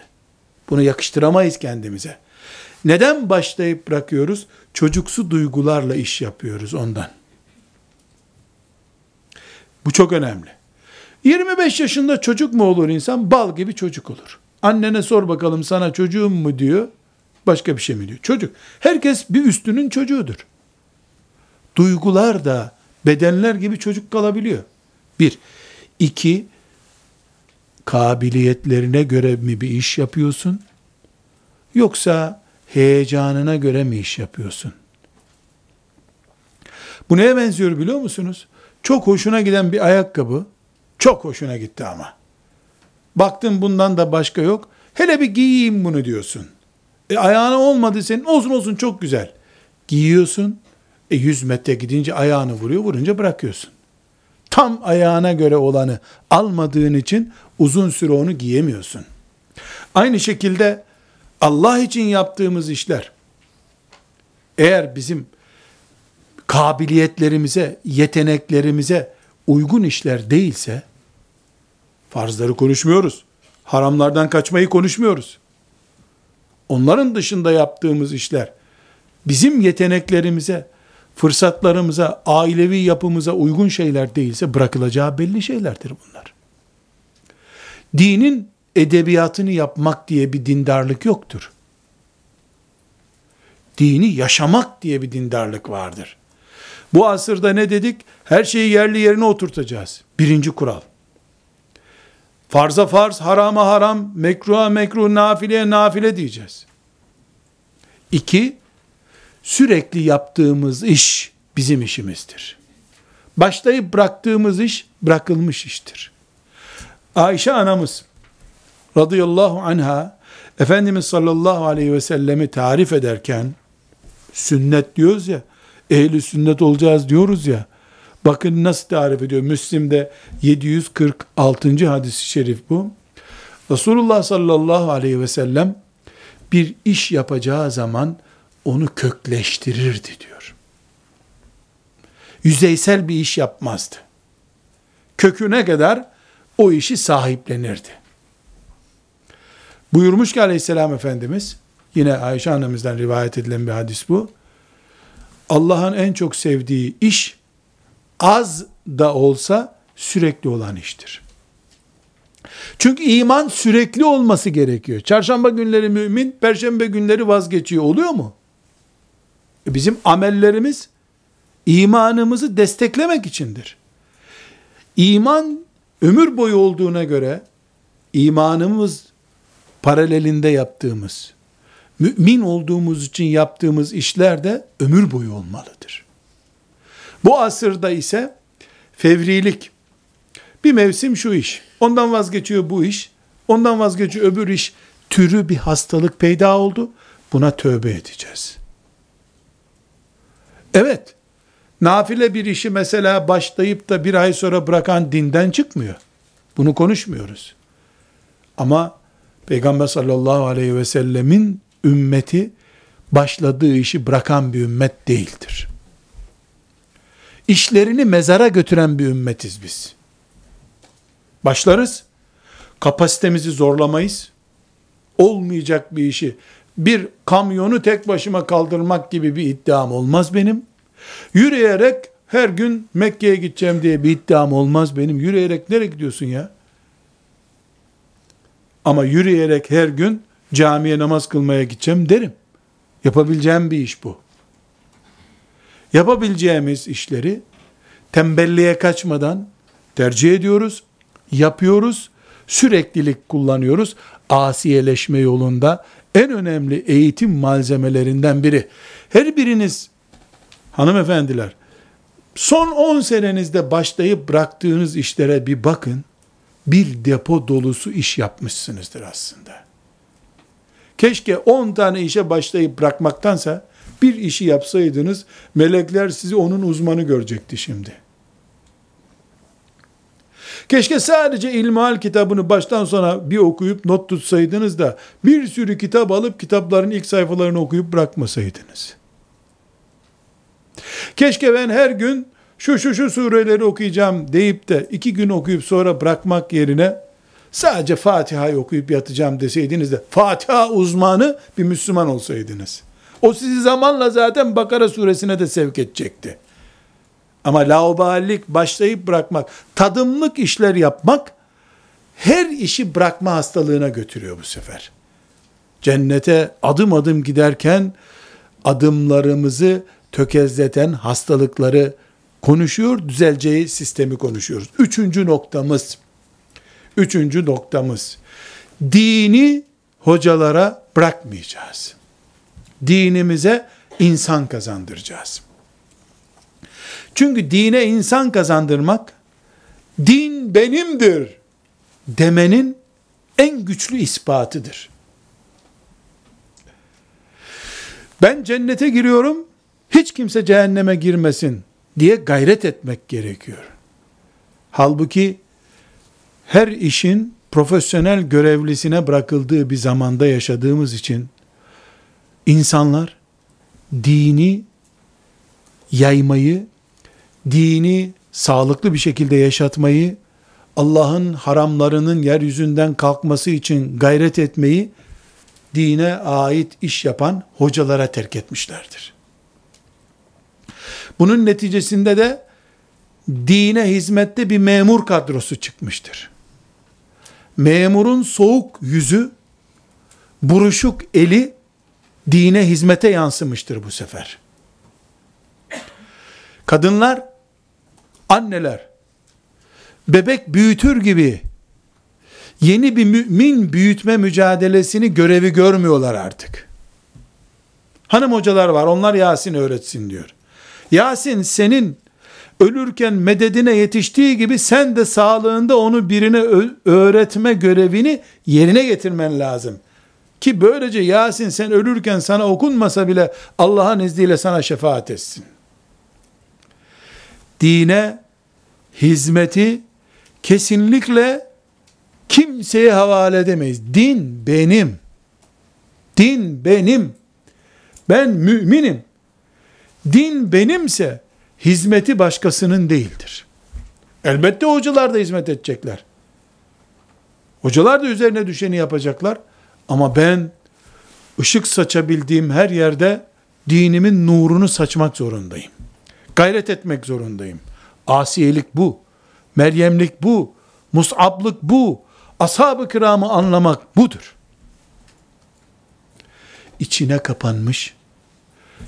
Bunu yakıştıramayız kendimize. Neden başlayıp bırakıyoruz? Çocuksu duygularla iş yapıyoruz ondan. Bu çok önemli. 25 yaşında çocuk mu olur insan? Bal gibi çocuk olur. Annene sor bakalım sana çocuğum mu diyor. Başka bir şey mi diyor? Çocuk. Herkes bir üstünün çocuğudur. Duygular da bedenler gibi çocuk kalabiliyor. Bir. İki, kabiliyetlerine göre mi bir iş yapıyorsun? Yoksa heyecanına göre mi iş yapıyorsun? Bu neye benziyor biliyor musunuz? Çok hoşuna giden bir ayakkabı, çok hoşuna gitti ama. Baktın bundan da başka yok. Hele bir giyeyim bunu diyorsun. E ayağına olmadı senin. Olsun olsun çok güzel. Giyiyorsun. E 100 metre gidince ayağını vuruyor. Vurunca bırakıyorsun. Tam ayağına göre olanı almadığın için uzun süre onu giyemiyorsun. Aynı şekilde Allah için yaptığımız işler eğer bizim kabiliyetlerimize, yeteneklerimize uygun işler değilse farzları konuşmuyoruz. Haramlardan kaçmayı konuşmuyoruz. Onların dışında yaptığımız işler bizim yeteneklerimize, fırsatlarımıza, ailevi yapımıza uygun şeyler değilse bırakılacağı belli şeylerdir bunlar. Dinin edebiyatını yapmak diye bir dindarlık yoktur. Dini yaşamak diye bir dindarlık vardır. Bu asırda ne dedik? Her şeyi yerli yerine oturtacağız. Birinci kural. Farza farz, harama haram, mekruha mekruh, nafileye nafile diyeceğiz. İki, sürekli yaptığımız iş bizim işimizdir. Başlayıp bıraktığımız iş bırakılmış iştir. Ayşe anamız radıyallahu anha Efendimiz sallallahu aleyhi ve sellemi tarif ederken sünnet diyoruz ya ehli sünnet olacağız diyoruz ya bakın nasıl tarif ediyor Müslim'de 746. hadis-i şerif bu Resulullah sallallahu aleyhi ve sellem bir iş yapacağı zaman onu kökleştirirdi diyor. Yüzeysel bir iş yapmazdı. Köküne kadar o işi sahiplenirdi. Buyurmuş ki aleyhisselam Efendimiz, yine Ayşe annemizden rivayet edilen bir hadis bu. Allah'ın en çok sevdiği iş, az da olsa sürekli olan iştir. Çünkü iman sürekli olması gerekiyor. Çarşamba günleri mümin, perşembe günleri vazgeçiyor. Oluyor mu? E bizim amellerimiz imanımızı desteklemek içindir. İman ömür boyu olduğuna göre imanımız paralelinde yaptığımız, mümin olduğumuz için yaptığımız işler de ömür boyu olmalıdır. Bu asırda ise fevrilik, bir mevsim şu iş, ondan vazgeçiyor bu iş, ondan vazgeçiyor öbür iş, türü bir hastalık peyda oldu. Buna tövbe edeceğiz. Evet, Nafile bir işi mesela başlayıp da bir ay sonra bırakan dinden çıkmıyor. Bunu konuşmuyoruz. Ama Peygamber sallallahu aleyhi ve sellemin ümmeti başladığı işi bırakan bir ümmet değildir. İşlerini mezara götüren bir ümmetiz biz. Başlarız, kapasitemizi zorlamayız, olmayacak bir işi, bir kamyonu tek başıma kaldırmak gibi bir iddiam olmaz benim. Yürüyerek her gün Mekke'ye gideceğim diye bir iddiam olmaz benim. Yürüyerek nereye gidiyorsun ya? Ama yürüyerek her gün camiye namaz kılmaya gideceğim derim. Yapabileceğim bir iş bu. Yapabileceğimiz işleri tembelliğe kaçmadan tercih ediyoruz, yapıyoruz, süreklilik kullanıyoruz. Asiyeleşme yolunda en önemli eğitim malzemelerinden biri. Her biriniz hanımefendiler son 10 senenizde başlayıp bıraktığınız işlere bir bakın. Bir depo dolusu iş yapmışsınızdır aslında. Keşke 10 tane işe başlayıp bırakmaktansa bir işi yapsaydınız melekler sizi onun uzmanı görecekti şimdi. Keşke sadece İlmihal kitabını baştan sona bir okuyup not tutsaydınız da bir sürü kitap alıp kitapların ilk sayfalarını okuyup bırakmasaydınız. Keşke ben her gün şu şu şu sureleri okuyacağım deyip de iki gün okuyup sonra bırakmak yerine sadece Fatiha'yı okuyup yatacağım deseydiniz de Fatiha uzmanı bir Müslüman olsaydınız. O sizi zamanla zaten Bakara suresine de sevk edecekti. Ama laubalilik başlayıp bırakmak, tadımlık işler yapmak, her işi bırakma hastalığına götürüyor bu sefer. Cennete adım adım giderken, adımlarımızı tökezleten hastalıkları konuşuyor, düzeleceği sistemi konuşuyoruz. Üçüncü noktamız, üçüncü noktamız, dini hocalara bırakmayacağız. Dinimize insan kazandıracağız. Çünkü dine insan kazandırmak, din benimdir demenin en güçlü ispatıdır. Ben cennete giriyorum, hiç kimse cehenneme girmesin diye gayret etmek gerekiyor. Halbuki her işin profesyonel görevlisine bırakıldığı bir zamanda yaşadığımız için insanlar dini yaymayı dini sağlıklı bir şekilde yaşatmayı, Allah'ın haramlarının yeryüzünden kalkması için gayret etmeyi dine ait iş yapan hocalara terk etmişlerdir. Bunun neticesinde de dine hizmette bir memur kadrosu çıkmıştır. Memurun soğuk yüzü, buruşuk eli dine hizmete yansımıştır bu sefer. Kadınlar anneler bebek büyütür gibi yeni bir mümin büyütme mücadelesini görevi görmüyorlar artık. Hanım hocalar var onlar Yasin öğretsin diyor. Yasin senin ölürken mededine yetiştiği gibi sen de sağlığında onu birine öğretme görevini yerine getirmen lazım. Ki böylece Yasin sen ölürken sana okunmasa bile Allah'ın izniyle sana şefaat etsin dine hizmeti kesinlikle kimseye havale edemeyiz. Din benim. Din benim. Ben müminim. Din benimse hizmeti başkasının değildir. Elbette hocalar da hizmet edecekler. Hocalar da üzerine düşeni yapacaklar. Ama ben ışık saçabildiğim her yerde dinimin nurunu saçmak zorundayım. Gayret etmek zorundayım. Asiyelik bu. Meryemlik bu. Mus'ablık bu. Ashab-ı kiramı anlamak budur. İçine kapanmış,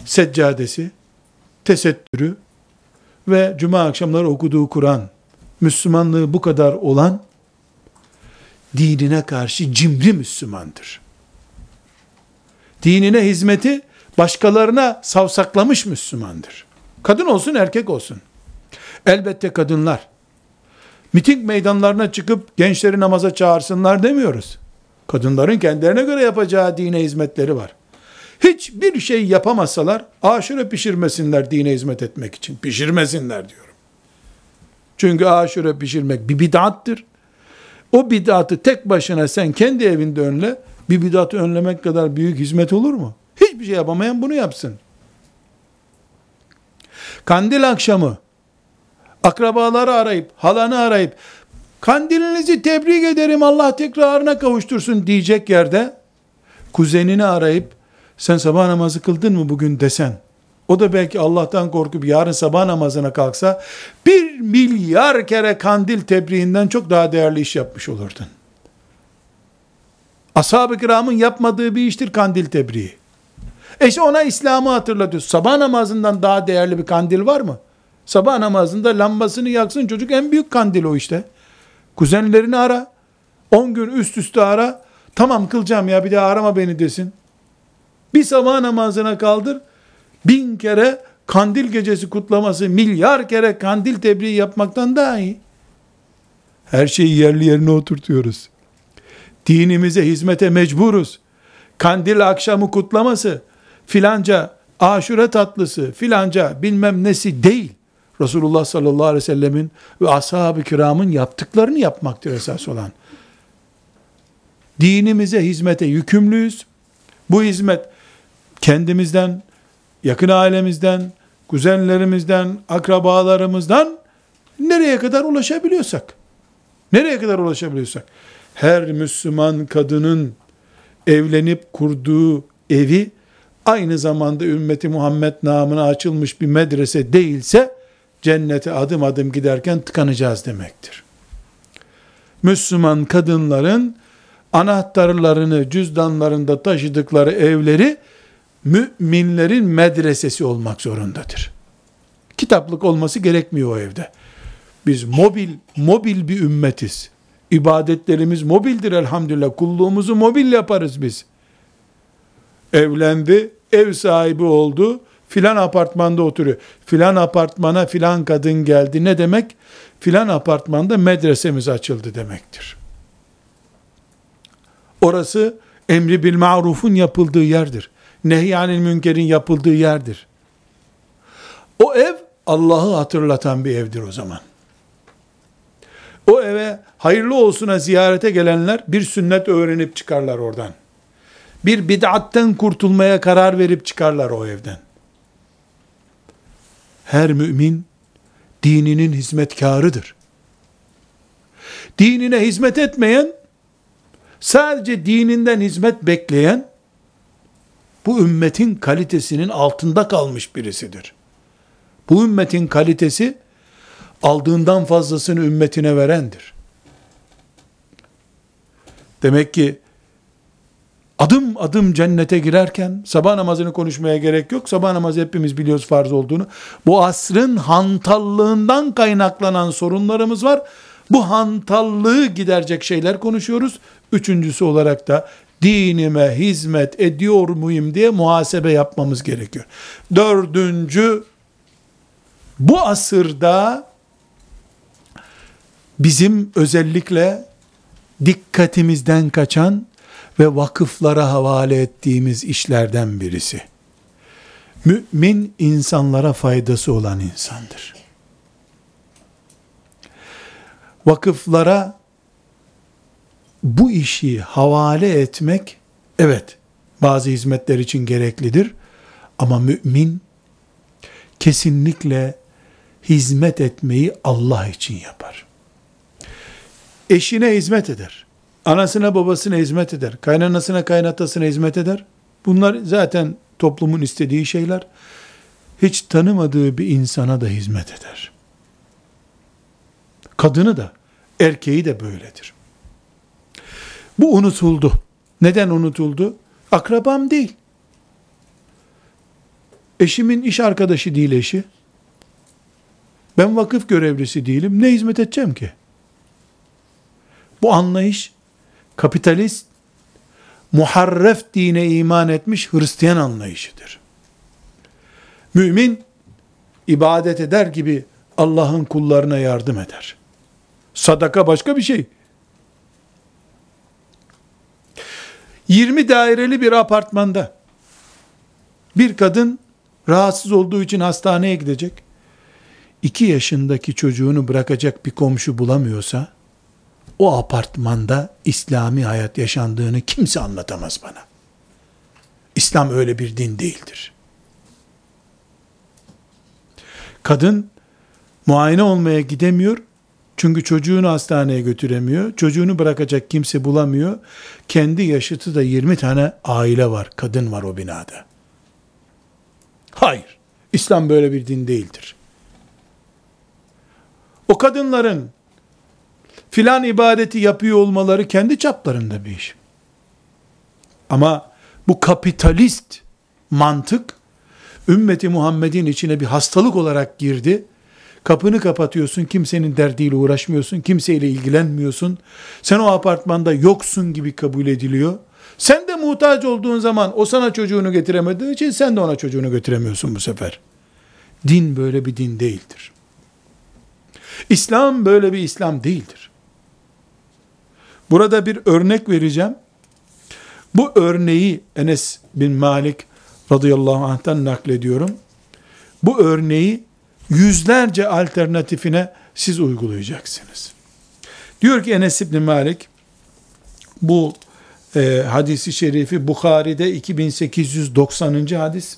seccadesi, tesettürü ve cuma akşamları okuduğu Kur'an, Müslümanlığı bu kadar olan, dinine karşı cimri Müslümandır. Dinine hizmeti başkalarına savsaklamış Müslümandır. Kadın olsun erkek olsun. Elbette kadınlar. Miting meydanlarına çıkıp gençleri namaza çağırsınlar demiyoruz. Kadınların kendilerine göre yapacağı dine hizmetleri var. Hiçbir şey yapamasalar aşure pişirmesinler dine hizmet etmek için. Pişirmesinler diyorum. Çünkü aşure pişirmek bir bid'attır. O bid'atı tek başına sen kendi evinde önle, bir bid'atı önlemek kadar büyük hizmet olur mu? Hiçbir şey yapamayan bunu yapsın. Kandil akşamı akrabaları arayıp, halanı arayıp, kandilinizi tebrik ederim Allah tekrarına kavuştursun diyecek yerde, kuzenini arayıp, sen sabah namazı kıldın mı bugün desen, o da belki Allah'tan korkup yarın sabah namazına kalksa, bir milyar kere kandil tebriğinden çok daha değerli iş yapmış olurdun. Ashab-ı kiramın yapmadığı bir iştir kandil tebriği. E işte ona İslam'ı hatırlatıyor. Sabah namazından daha değerli bir kandil var mı? Sabah namazında lambasını yaksın çocuk en büyük kandil o işte. Kuzenlerini ara. 10 gün üst üste ara. Tamam kılacağım ya bir daha arama beni desin. Bir sabah namazına kaldır. Bin kere kandil gecesi kutlaması, milyar kere kandil tebriği yapmaktan daha iyi. Her şeyi yerli yerine oturtuyoruz. Dinimize hizmete mecburuz. Kandil akşamı kutlaması, filanca aşure tatlısı, filanca bilmem nesi değil. Resulullah sallallahu aleyhi ve sellemin ve ashab-ı kiramın yaptıklarını yapmaktır esas olan. Dinimize hizmete yükümlüyüz. Bu hizmet kendimizden, yakın ailemizden, kuzenlerimizden, akrabalarımızdan nereye kadar ulaşabiliyorsak, nereye kadar ulaşabiliyorsak, her Müslüman kadının evlenip kurduğu evi aynı zamanda ümmeti Muhammed namına açılmış bir medrese değilse cennete adım adım giderken tıkanacağız demektir. Müslüman kadınların anahtarlarını cüzdanlarında taşıdıkları evleri müminlerin medresesi olmak zorundadır. Kitaplık olması gerekmiyor o evde. Biz mobil, mobil bir ümmetiz. İbadetlerimiz mobildir elhamdülillah. Kulluğumuzu mobil yaparız biz. Evlendi, ev sahibi oldu, filan apartmanda oturuyor. Filan apartmana filan kadın geldi. Ne demek? Filan apartmanda medresemiz açıldı demektir. Orası emri bil marufun yapıldığı yerdir. Nehyanil münkerin yapıldığı yerdir. O ev Allah'ı hatırlatan bir evdir o zaman. O eve hayırlı olsuna ziyarete gelenler bir sünnet öğrenip çıkarlar oradan. Bir bid'atten kurtulmaya karar verip çıkarlar o evden. Her mümin dininin hizmetkarıdır. Dinine hizmet etmeyen, sadece dininden hizmet bekleyen, bu ümmetin kalitesinin altında kalmış birisidir. Bu ümmetin kalitesi, aldığından fazlasını ümmetine verendir. Demek ki adım adım cennete girerken sabah namazını konuşmaya gerek yok. Sabah namazı hepimiz biliyoruz farz olduğunu. Bu asrın hantallığından kaynaklanan sorunlarımız var. Bu hantallığı giderecek şeyler konuşuyoruz. Üçüncüsü olarak da dinime hizmet ediyor muyum diye muhasebe yapmamız gerekiyor. Dördüncü, bu asırda bizim özellikle dikkatimizden kaçan ve vakıflara havale ettiğimiz işlerden birisi. Mümin insanlara faydası olan insandır. Vakıflara bu işi havale etmek evet bazı hizmetler için gereklidir ama mümin kesinlikle hizmet etmeyi Allah için yapar. Eşine hizmet eder. Anasına babasına hizmet eder. Kaynanasına kaynatasına hizmet eder. Bunlar zaten toplumun istediği şeyler. Hiç tanımadığı bir insana da hizmet eder. Kadını da, erkeği de böyledir. Bu unutuldu. Neden unutuldu? Akrabam değil. Eşimin iş arkadaşı değil eşi. Ben vakıf görevlisi değilim. Ne hizmet edeceğim ki? Bu anlayış kapitalist, muharref dine iman etmiş Hristiyan anlayışıdır. Mümin, ibadet eder gibi Allah'ın kullarına yardım eder. Sadaka başka bir şey. 20 daireli bir apartmanda Bir kadın rahatsız olduğu için hastaneye gidecek. İki yaşındaki çocuğunu bırakacak bir komşu bulamıyorsa, o apartmanda İslami hayat yaşandığını kimse anlatamaz bana. İslam öyle bir din değildir. Kadın muayene olmaya gidemiyor. Çünkü çocuğunu hastaneye götüremiyor. Çocuğunu bırakacak kimse bulamıyor. Kendi yaşıtı da 20 tane aile var, kadın var o binada. Hayır. İslam böyle bir din değildir. O kadınların filan ibadeti yapıyor olmaları kendi çaplarında bir iş. Ama bu kapitalist mantık ümmeti Muhammed'in içine bir hastalık olarak girdi. Kapını kapatıyorsun, kimsenin derdiyle uğraşmıyorsun, kimseyle ilgilenmiyorsun. Sen o apartmanda yoksun gibi kabul ediliyor. Sen de muhtaç olduğun zaman o sana çocuğunu getiremediği için sen de ona çocuğunu götüremiyorsun bu sefer. Din böyle bir din değildir. İslam böyle bir İslam değildir. Burada bir örnek vereceğim. Bu örneği Enes bin Malik radıyallahu anh'tan naklediyorum. Bu örneği yüzlerce alternatifine siz uygulayacaksınız. Diyor ki Enes bin Malik bu e, hadisi şerifi Bukhari'de 2890. hadis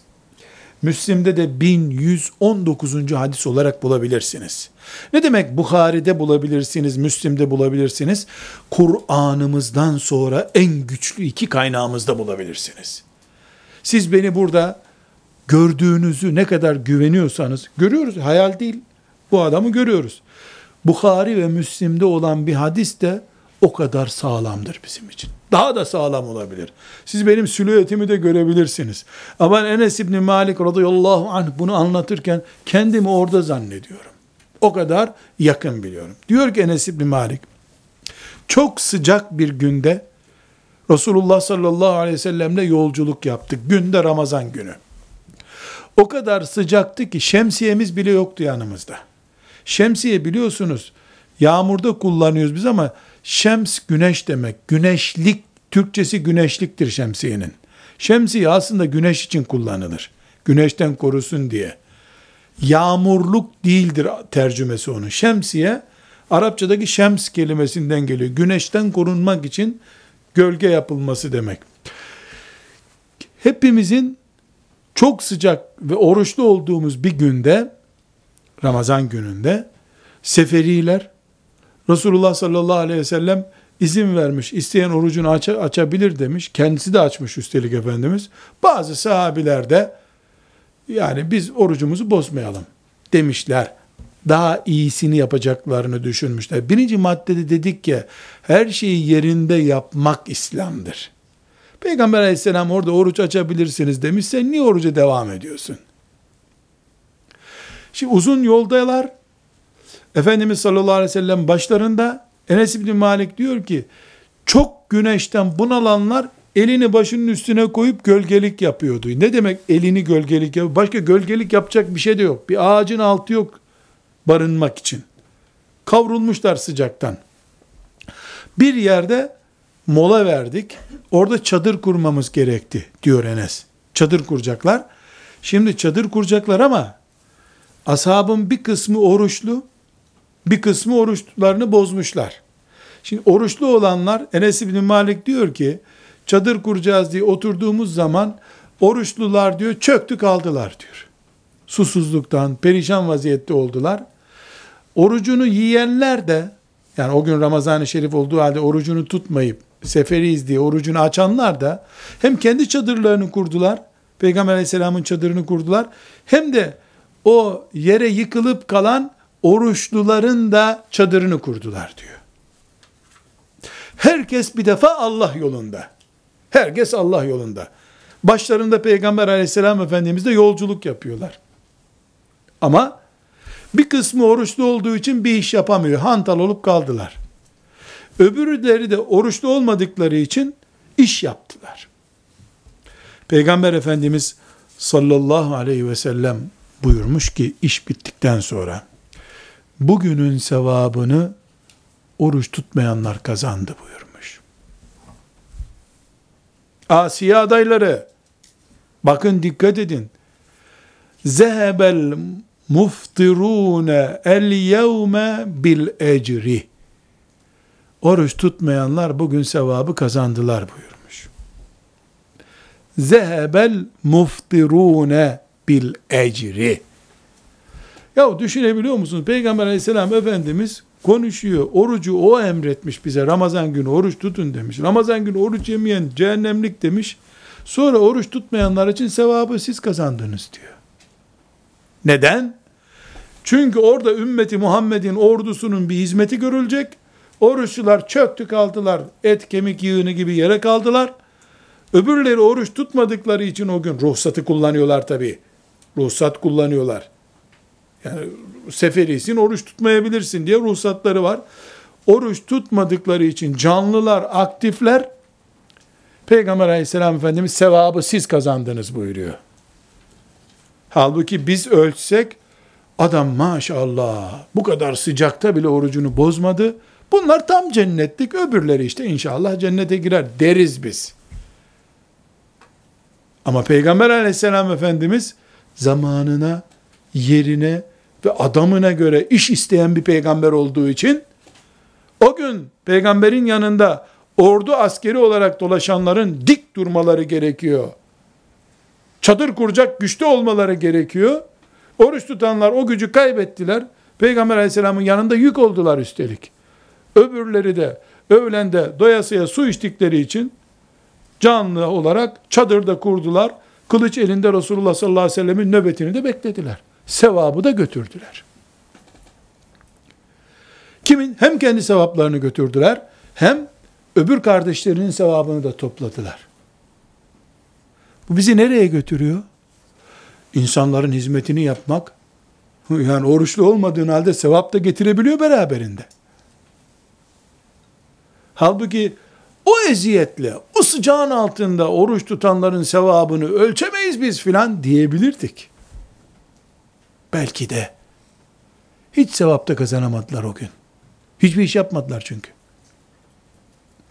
Müslim'de de 1119. hadis olarak bulabilirsiniz. Ne demek Bukhari'de bulabilirsiniz, Müslim'de bulabilirsiniz? Kur'an'ımızdan sonra en güçlü iki kaynağımızda bulabilirsiniz. Siz beni burada gördüğünüzü ne kadar güveniyorsanız, görüyoruz, hayal değil, bu adamı görüyoruz. Bukhari ve Müslim'de olan bir hadis de o kadar sağlamdır bizim için. Daha da sağlam olabilir. Siz benim silüetimi de görebilirsiniz. Ama Enes İbni Malik radıyallahu anh bunu anlatırken kendimi orada zannediyorum. O kadar yakın biliyorum. Diyor ki Enes İbni Malik, çok sıcak bir günde Resulullah sallallahu aleyhi ve sellemle yolculuk yaptık. Günde Ramazan günü. O kadar sıcaktı ki şemsiyemiz bile yoktu yanımızda. Şemsiye biliyorsunuz yağmurda kullanıyoruz biz ama Şems güneş demek. Güneşlik, Türkçesi güneşliktir şemsiyenin. Şemsiye aslında güneş için kullanılır. Güneşten korusun diye. Yağmurluk değildir tercümesi onun. Şemsiye, Arapçadaki şems kelimesinden geliyor. Güneşten korunmak için gölge yapılması demek. Hepimizin çok sıcak ve oruçlu olduğumuz bir günde, Ramazan gününde, seferiler, Resulullah sallallahu aleyhi ve sellem izin vermiş. İsteyen orucunu aç açabilir demiş. Kendisi de açmış üstelik Efendimiz. Bazı sahabiler de yani biz orucumuzu bozmayalım demişler. Daha iyisini yapacaklarını düşünmüşler. Birinci maddede dedik ki her şeyi yerinde yapmak İslam'dır. Peygamber aleyhisselam orada oruç açabilirsiniz demiş. Sen niye oruca devam ediyorsun? Şimdi uzun yoldalar Efendimiz sallallahu aleyhi ve sellem başlarında Enes İbni Malik diyor ki çok güneşten bunalanlar elini başının üstüne koyup gölgelik yapıyordu. Ne demek elini gölgelik yap? Başka gölgelik yapacak bir şey de yok. Bir ağacın altı yok barınmak için. Kavrulmuşlar sıcaktan. Bir yerde mola verdik. Orada çadır kurmamız gerekti diyor Enes. Çadır kuracaklar. Şimdi çadır kuracaklar ama ashabın bir kısmı oruçlu, bir kısmı oruçlarını bozmuşlar. Şimdi oruçlu olanlar Enes İbni Malik diyor ki çadır kuracağız diye oturduğumuz zaman oruçlular diyor çöktü kaldılar diyor. Susuzluktan perişan vaziyette oldular. Orucunu yiyenler de yani o gün Ramazan-ı Şerif olduğu halde orucunu tutmayıp seferiyiz diye orucunu açanlar da hem kendi çadırlarını kurdular, Peygamber aleyhisselamın çadırını kurdular, hem de o yere yıkılıp kalan oruçluların da çadırını kurdular diyor. Herkes bir defa Allah yolunda. Herkes Allah yolunda. Başlarında Peygamber aleyhisselam efendimiz de yolculuk yapıyorlar. Ama bir kısmı oruçlu olduğu için bir iş yapamıyor. Hantal olup kaldılar. Öbürleri de oruçlu olmadıkları için iş yaptılar. Peygamber Efendimiz sallallahu aleyhi ve sellem buyurmuş ki iş bittikten sonra bugünün sevabını oruç tutmayanlar kazandı buyurmuş. Asiye adayları Bakın dikkat edin. Zehebel muftirune el yevme bil ecri. Oruç tutmayanlar bugün sevabı kazandılar buyurmuş. Zehebel muftirune bil ecri. Ya düşünebiliyor musunuz? Peygamber aleyhisselam Efendimiz konuşuyor. Orucu o emretmiş bize. Ramazan günü oruç tutun demiş. Ramazan günü oruç yemeyen cehennemlik demiş. Sonra oruç tutmayanlar için sevabı siz kazandınız diyor. Neden? Çünkü orada ümmeti Muhammed'in ordusunun bir hizmeti görülecek. Oruçlular çöktü kaldılar. Et kemik yığını gibi yere kaldılar. Öbürleri oruç tutmadıkları için o gün ruhsatı kullanıyorlar tabi. Ruhsat kullanıyorlar. Yani seferisin oruç tutmayabilirsin diye ruhsatları var. Oruç tutmadıkları için canlılar, aktifler Peygamber aleyhisselam efendimiz sevabı siz kazandınız buyuruyor. Halbuki biz ölçsek adam maşallah bu kadar sıcakta bile orucunu bozmadı. Bunlar tam cennetlik öbürleri işte inşallah cennete girer deriz biz. Ama Peygamber aleyhisselam efendimiz zamanına, yerine ve adamına göre iş isteyen bir peygamber olduğu için o gün peygamberin yanında ordu askeri olarak dolaşanların dik durmaları gerekiyor. Çadır kuracak güçlü olmaları gerekiyor. Oruç tutanlar o gücü kaybettiler. Peygamber aleyhisselamın yanında yük oldular üstelik. Öbürleri de öğlende doyasıya su içtikleri için canlı olarak çadırda kurdular. Kılıç elinde Resulullah sallallahu aleyhi ve sellemin nöbetini de beklediler. Sevabı da götürdüler. Kimin? Hem kendi sevaplarını götürdüler, hem öbür kardeşlerinin sevabını da topladılar. Bu bizi nereye götürüyor? İnsanların hizmetini yapmak, yani oruçlu olmadığın halde sevap da getirebiliyor beraberinde. Halbuki o eziyetle, o sıcağın altında oruç tutanların sevabını ölçemeyiz biz filan diyebilirdik. Belki de hiç sevapta kazanamadılar o gün. Hiçbir iş yapmadılar çünkü.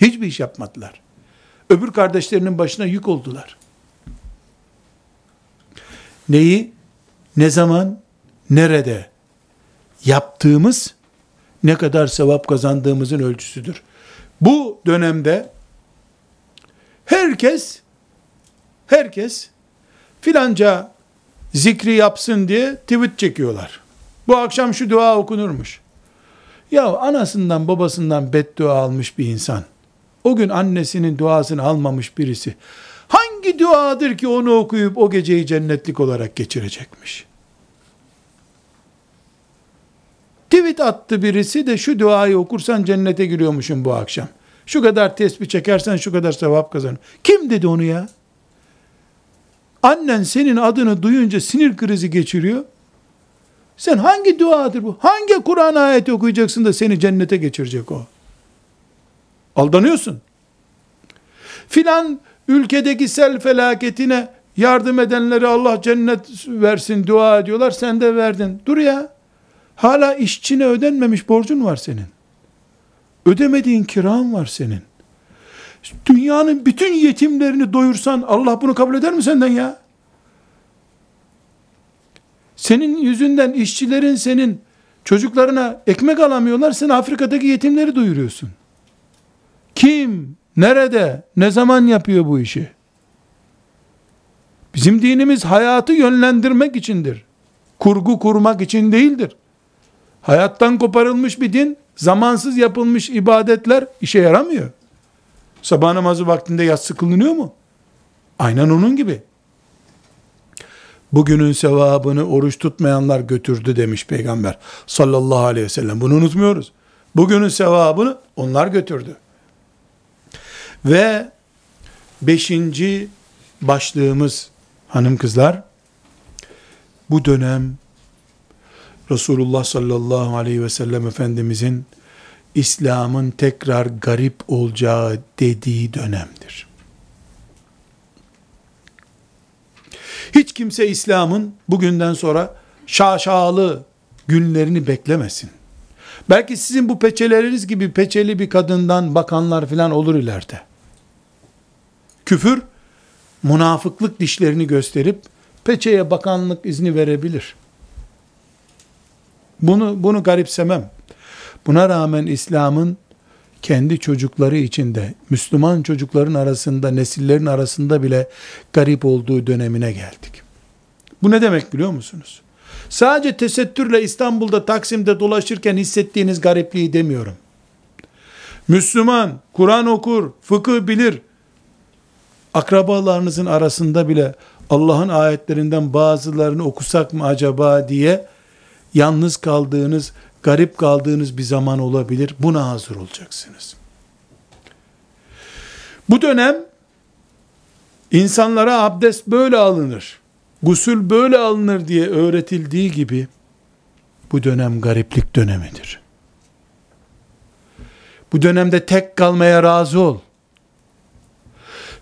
Hiçbir iş yapmadılar. Öbür kardeşlerinin başına yük oldular. Neyi, ne zaman, nerede yaptığımız ne kadar sevap kazandığımızın ölçüsüdür. Bu dönemde herkes herkes filanca zikri yapsın diye tweet çekiyorlar. Bu akşam şu dua okunurmuş. Ya anasından babasından beddua almış bir insan. O gün annesinin duasını almamış birisi. Hangi duadır ki onu okuyup o geceyi cennetlik olarak geçirecekmiş? Tweet attı birisi de şu duayı okursan cennete giriyormuşum bu akşam. Şu kadar tesbih çekersen şu kadar sevap kazanır. Kim dedi onu ya? Annen senin adını duyunca sinir krizi geçiriyor. Sen hangi duadır bu? Hangi Kur'an ayeti okuyacaksın da seni cennete geçirecek o? Aldanıyorsun. Filan ülkedeki sel felaketine yardım edenleri Allah cennet versin dua ediyorlar. Sen de verdin. Dur ya. Hala işçine ödenmemiş borcun var senin. Ödemediğin kiran var senin. Dünyanın bütün yetimlerini doyursan Allah bunu kabul eder mi senden ya? Senin yüzünden işçilerin senin çocuklarına ekmek alamıyorlar. Sen Afrika'daki yetimleri doyuruyorsun. Kim, nerede, ne zaman yapıyor bu işi? Bizim dinimiz hayatı yönlendirmek içindir. Kurgu kurmak için değildir. Hayattan koparılmış bir din, zamansız yapılmış ibadetler işe yaramıyor. Sabah namazı vaktinde yatsı kılınıyor mu? Aynen onun gibi. Bugünün sevabını oruç tutmayanlar götürdü demiş peygamber sallallahu aleyhi ve sellem. Bunu unutmuyoruz. Bugünün sevabını onlar götürdü. Ve beşinci başlığımız hanım kızlar, bu dönem Resulullah sallallahu aleyhi ve sellem Efendimizin İslam'ın tekrar garip olacağı dediği dönemdir. Hiç kimse İslam'ın bugünden sonra şaşalı günlerini beklemesin. Belki sizin bu peçeleriniz gibi peçeli bir kadından bakanlar filan olur ileride. Küfür münafıklık dişlerini gösterip peçeye bakanlık izni verebilir. Bunu bunu garipsemem. Buna rağmen İslam'ın kendi çocukları içinde, Müslüman çocukların arasında, nesillerin arasında bile garip olduğu dönemine geldik. Bu ne demek biliyor musunuz? Sadece tesettürle İstanbul'da Taksim'de dolaşırken hissettiğiniz garipliği demiyorum. Müslüman, Kur'an okur, fıkıh bilir. Akrabalarınızın arasında bile Allah'ın ayetlerinden bazılarını okusak mı acaba diye yalnız kaldığınız, garip kaldığınız bir zaman olabilir. Buna hazır olacaksınız. Bu dönem insanlara abdest böyle alınır, gusül böyle alınır diye öğretildiği gibi bu dönem gariplik dönemidir. Bu dönemde tek kalmaya razı ol.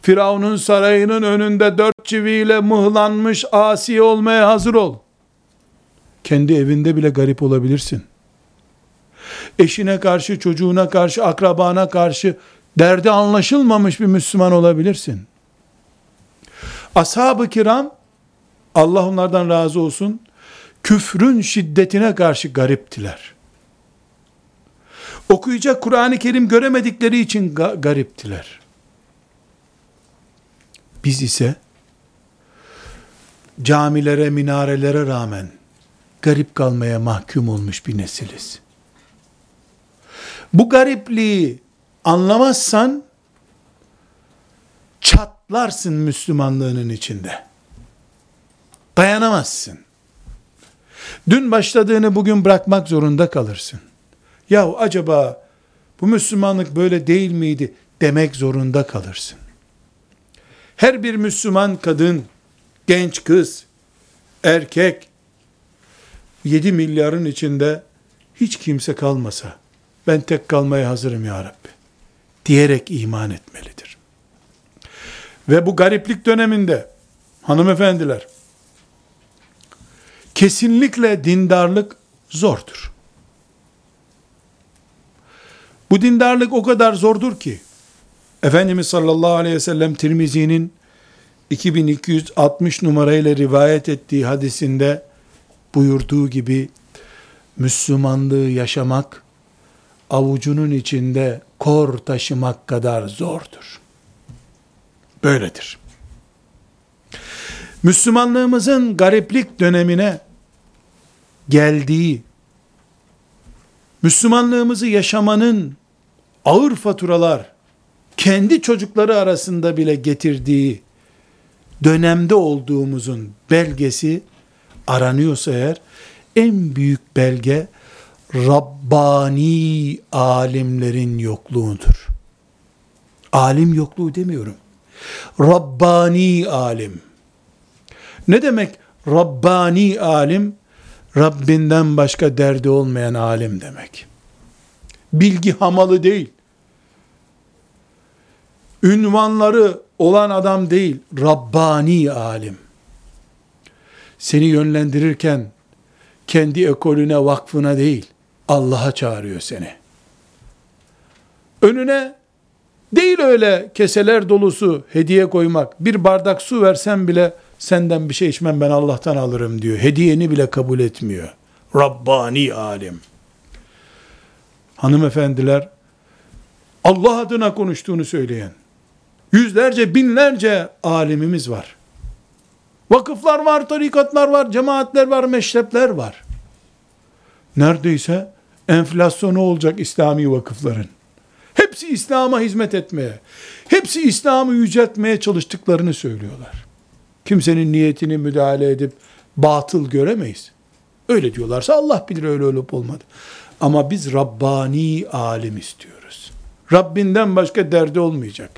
Firavun'un sarayının önünde dört çiviyle mıhlanmış asi olmaya hazır ol. Kendi evinde bile garip olabilirsin. Eşine karşı, çocuğuna karşı, akrabana karşı derdi anlaşılmamış bir Müslüman olabilirsin. Ashab-ı kiram, Allah onlardan razı olsun, küfrün şiddetine karşı gariptiler. Okuyacak Kur'an-ı Kerim göremedikleri için ga- gariptiler. Biz ise camilere, minarelere rağmen garip kalmaya mahkum olmuş bir nesiliz. Bu garipliği anlamazsan çatlarsın Müslümanlığının içinde. Dayanamazsın. Dün başladığını bugün bırakmak zorunda kalırsın. Ya acaba bu Müslümanlık böyle değil miydi demek zorunda kalırsın. Her bir Müslüman kadın, genç kız, erkek 7 milyarın içinde hiç kimse kalmasa ben tek kalmaya hazırım ya Rabbi diyerek iman etmelidir. Ve bu gariplik döneminde hanımefendiler kesinlikle dindarlık zordur. Bu dindarlık o kadar zordur ki Efendimiz sallallahu aleyhi ve sellem Tirmizi'nin 2260 numarayla rivayet ettiği hadisinde buyurduğu gibi Müslümanlığı yaşamak avucunun içinde kor taşımak kadar zordur. Böyledir. Müslümanlığımızın gariplik dönemine geldiği, Müslümanlığımızı yaşamanın ağır faturalar, kendi çocukları arasında bile getirdiği dönemde olduğumuzun belgesi aranıyorsa eğer en büyük belge Rabbani alimlerin yokluğudur. Alim yokluğu demiyorum. Rabbani alim. Ne demek Rabbani alim? Rabbinden başka derdi olmayan alim demek. Bilgi hamalı değil. Ünvanları olan adam değil, Rabbani alim. Seni yönlendirirken kendi ekolüne, vakfına değil, Allah'a çağırıyor seni. Önüne değil öyle keseler dolusu hediye koymak. Bir bardak su versen bile senden bir şey içmem ben Allah'tan alırım diyor. Hediyeni bile kabul etmiyor. Rabbani alim. Hanımefendiler Allah adına konuştuğunu söyleyen yüzlerce binlerce alimimiz var. Vakıflar var, tarikatlar var, cemaatler var, meşrepler var. Neredeyse enflasyonu olacak İslami vakıfların. Hepsi İslam'a hizmet etmeye, hepsi İslam'ı yüceltmeye çalıştıklarını söylüyorlar. Kimsenin niyetini müdahale edip batıl göremeyiz. Öyle diyorlarsa Allah bilir öyle olup olmadı. Ama biz Rabbani alim istiyoruz. Rabbinden başka derdi olmayacak.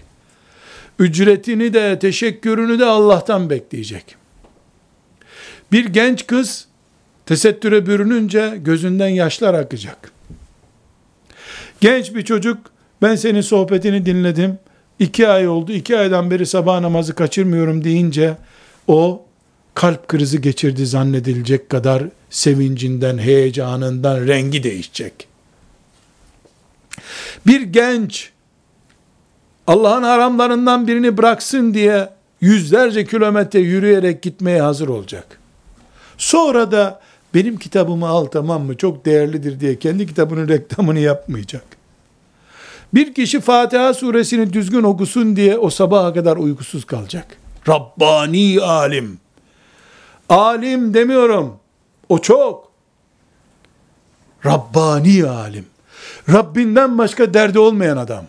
Ücretini de teşekkürünü de Allah'tan bekleyecek. Bir genç kız tesettüre bürününce gözünden yaşlar akacak. Genç bir çocuk ben senin sohbetini dinledim. iki ay oldu. iki aydan beri sabah namazı kaçırmıyorum deyince o kalp krizi geçirdi zannedilecek kadar sevincinden, heyecanından rengi değişecek. Bir genç Allah'ın haramlarından birini bıraksın diye yüzlerce kilometre yürüyerek gitmeye hazır olacak. Sonra da benim kitabımı al tamam mı çok değerlidir diye kendi kitabının reklamını yapmayacak. Bir kişi Fatiha suresini düzgün okusun diye o sabaha kadar uykusuz kalacak. Rabbani alim. Alim demiyorum. O çok. Rabbani alim. Rabbinden başka derdi olmayan adam.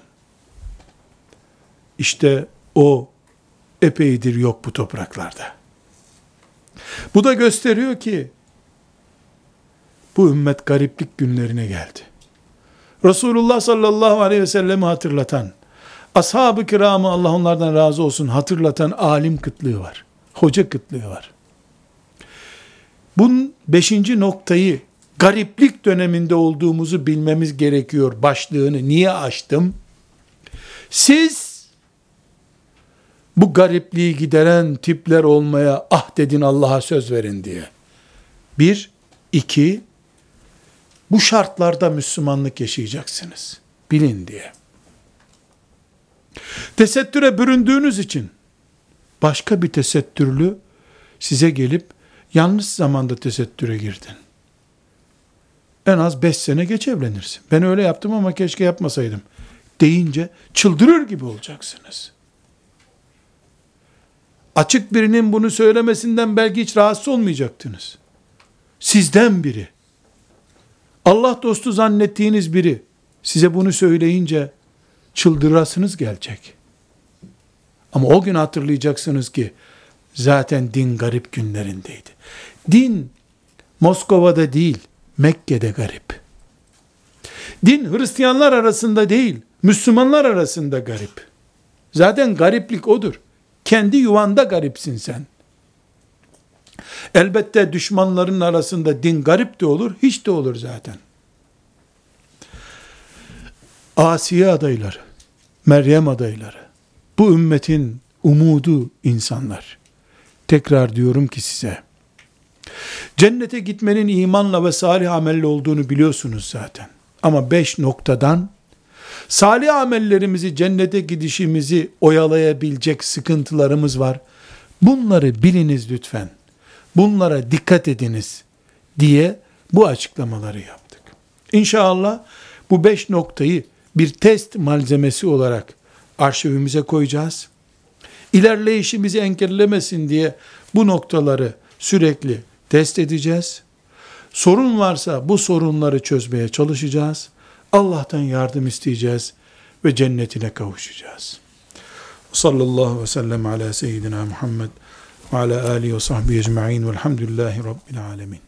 İşte o epeydir yok bu topraklarda. Bu da gösteriyor ki bu ümmet gariplik günlerine geldi. Resulullah sallallahu aleyhi ve sellemi hatırlatan, ashab-ı kiramı Allah onlardan razı olsun hatırlatan alim kıtlığı var. Hoca kıtlığı var. Bunun beşinci noktayı gariplik döneminde olduğumuzu bilmemiz gerekiyor başlığını. Niye açtım? Siz bu garipliği gideren tipler olmaya ah dedin Allah'a söz verin diye. Bir, iki, bu şartlarda Müslümanlık yaşayacaksınız. Bilin diye. Tesettüre büründüğünüz için başka bir tesettürlü size gelip yanlış zamanda tesettüre girdin. En az beş sene geç evlenirsin. Ben öyle yaptım ama keşke yapmasaydım. Deyince çıldırır gibi olacaksınız. Açık birinin bunu söylemesinden belki hiç rahatsız olmayacaktınız. Sizden biri, Allah dostu zannettiğiniz biri size bunu söyleyince çıldırasınız gelecek. Ama o gün hatırlayacaksınız ki zaten din garip günlerindeydi. Din Moskova'da değil, Mekke'de garip. Din Hristiyanlar arasında değil, Müslümanlar arasında garip. Zaten gariplik odur. Kendi yuvanda garipsin sen. Elbette düşmanların arasında din garip de olur, hiç de olur zaten. Asiye adayları, Meryem adayları, bu ümmetin umudu insanlar. Tekrar diyorum ki size, cennete gitmenin imanla ve salih amelle olduğunu biliyorsunuz zaten. Ama beş noktadan, salih amellerimizi, cennete gidişimizi oyalayabilecek sıkıntılarımız var. Bunları biliniz lütfen bunlara dikkat ediniz diye bu açıklamaları yaptık. İnşallah bu beş noktayı bir test malzemesi olarak arşivimize koyacağız. İlerleyişimizi engellemesin diye bu noktaları sürekli test edeceğiz. Sorun varsa bu sorunları çözmeye çalışacağız. Allah'tan yardım isteyeceğiz ve cennetine kavuşacağız. Sallallahu ve sellem ala seyyidina Muhammed ve ala alihi ve sahbihi ecma'in velhamdülillahi rabbil alemin.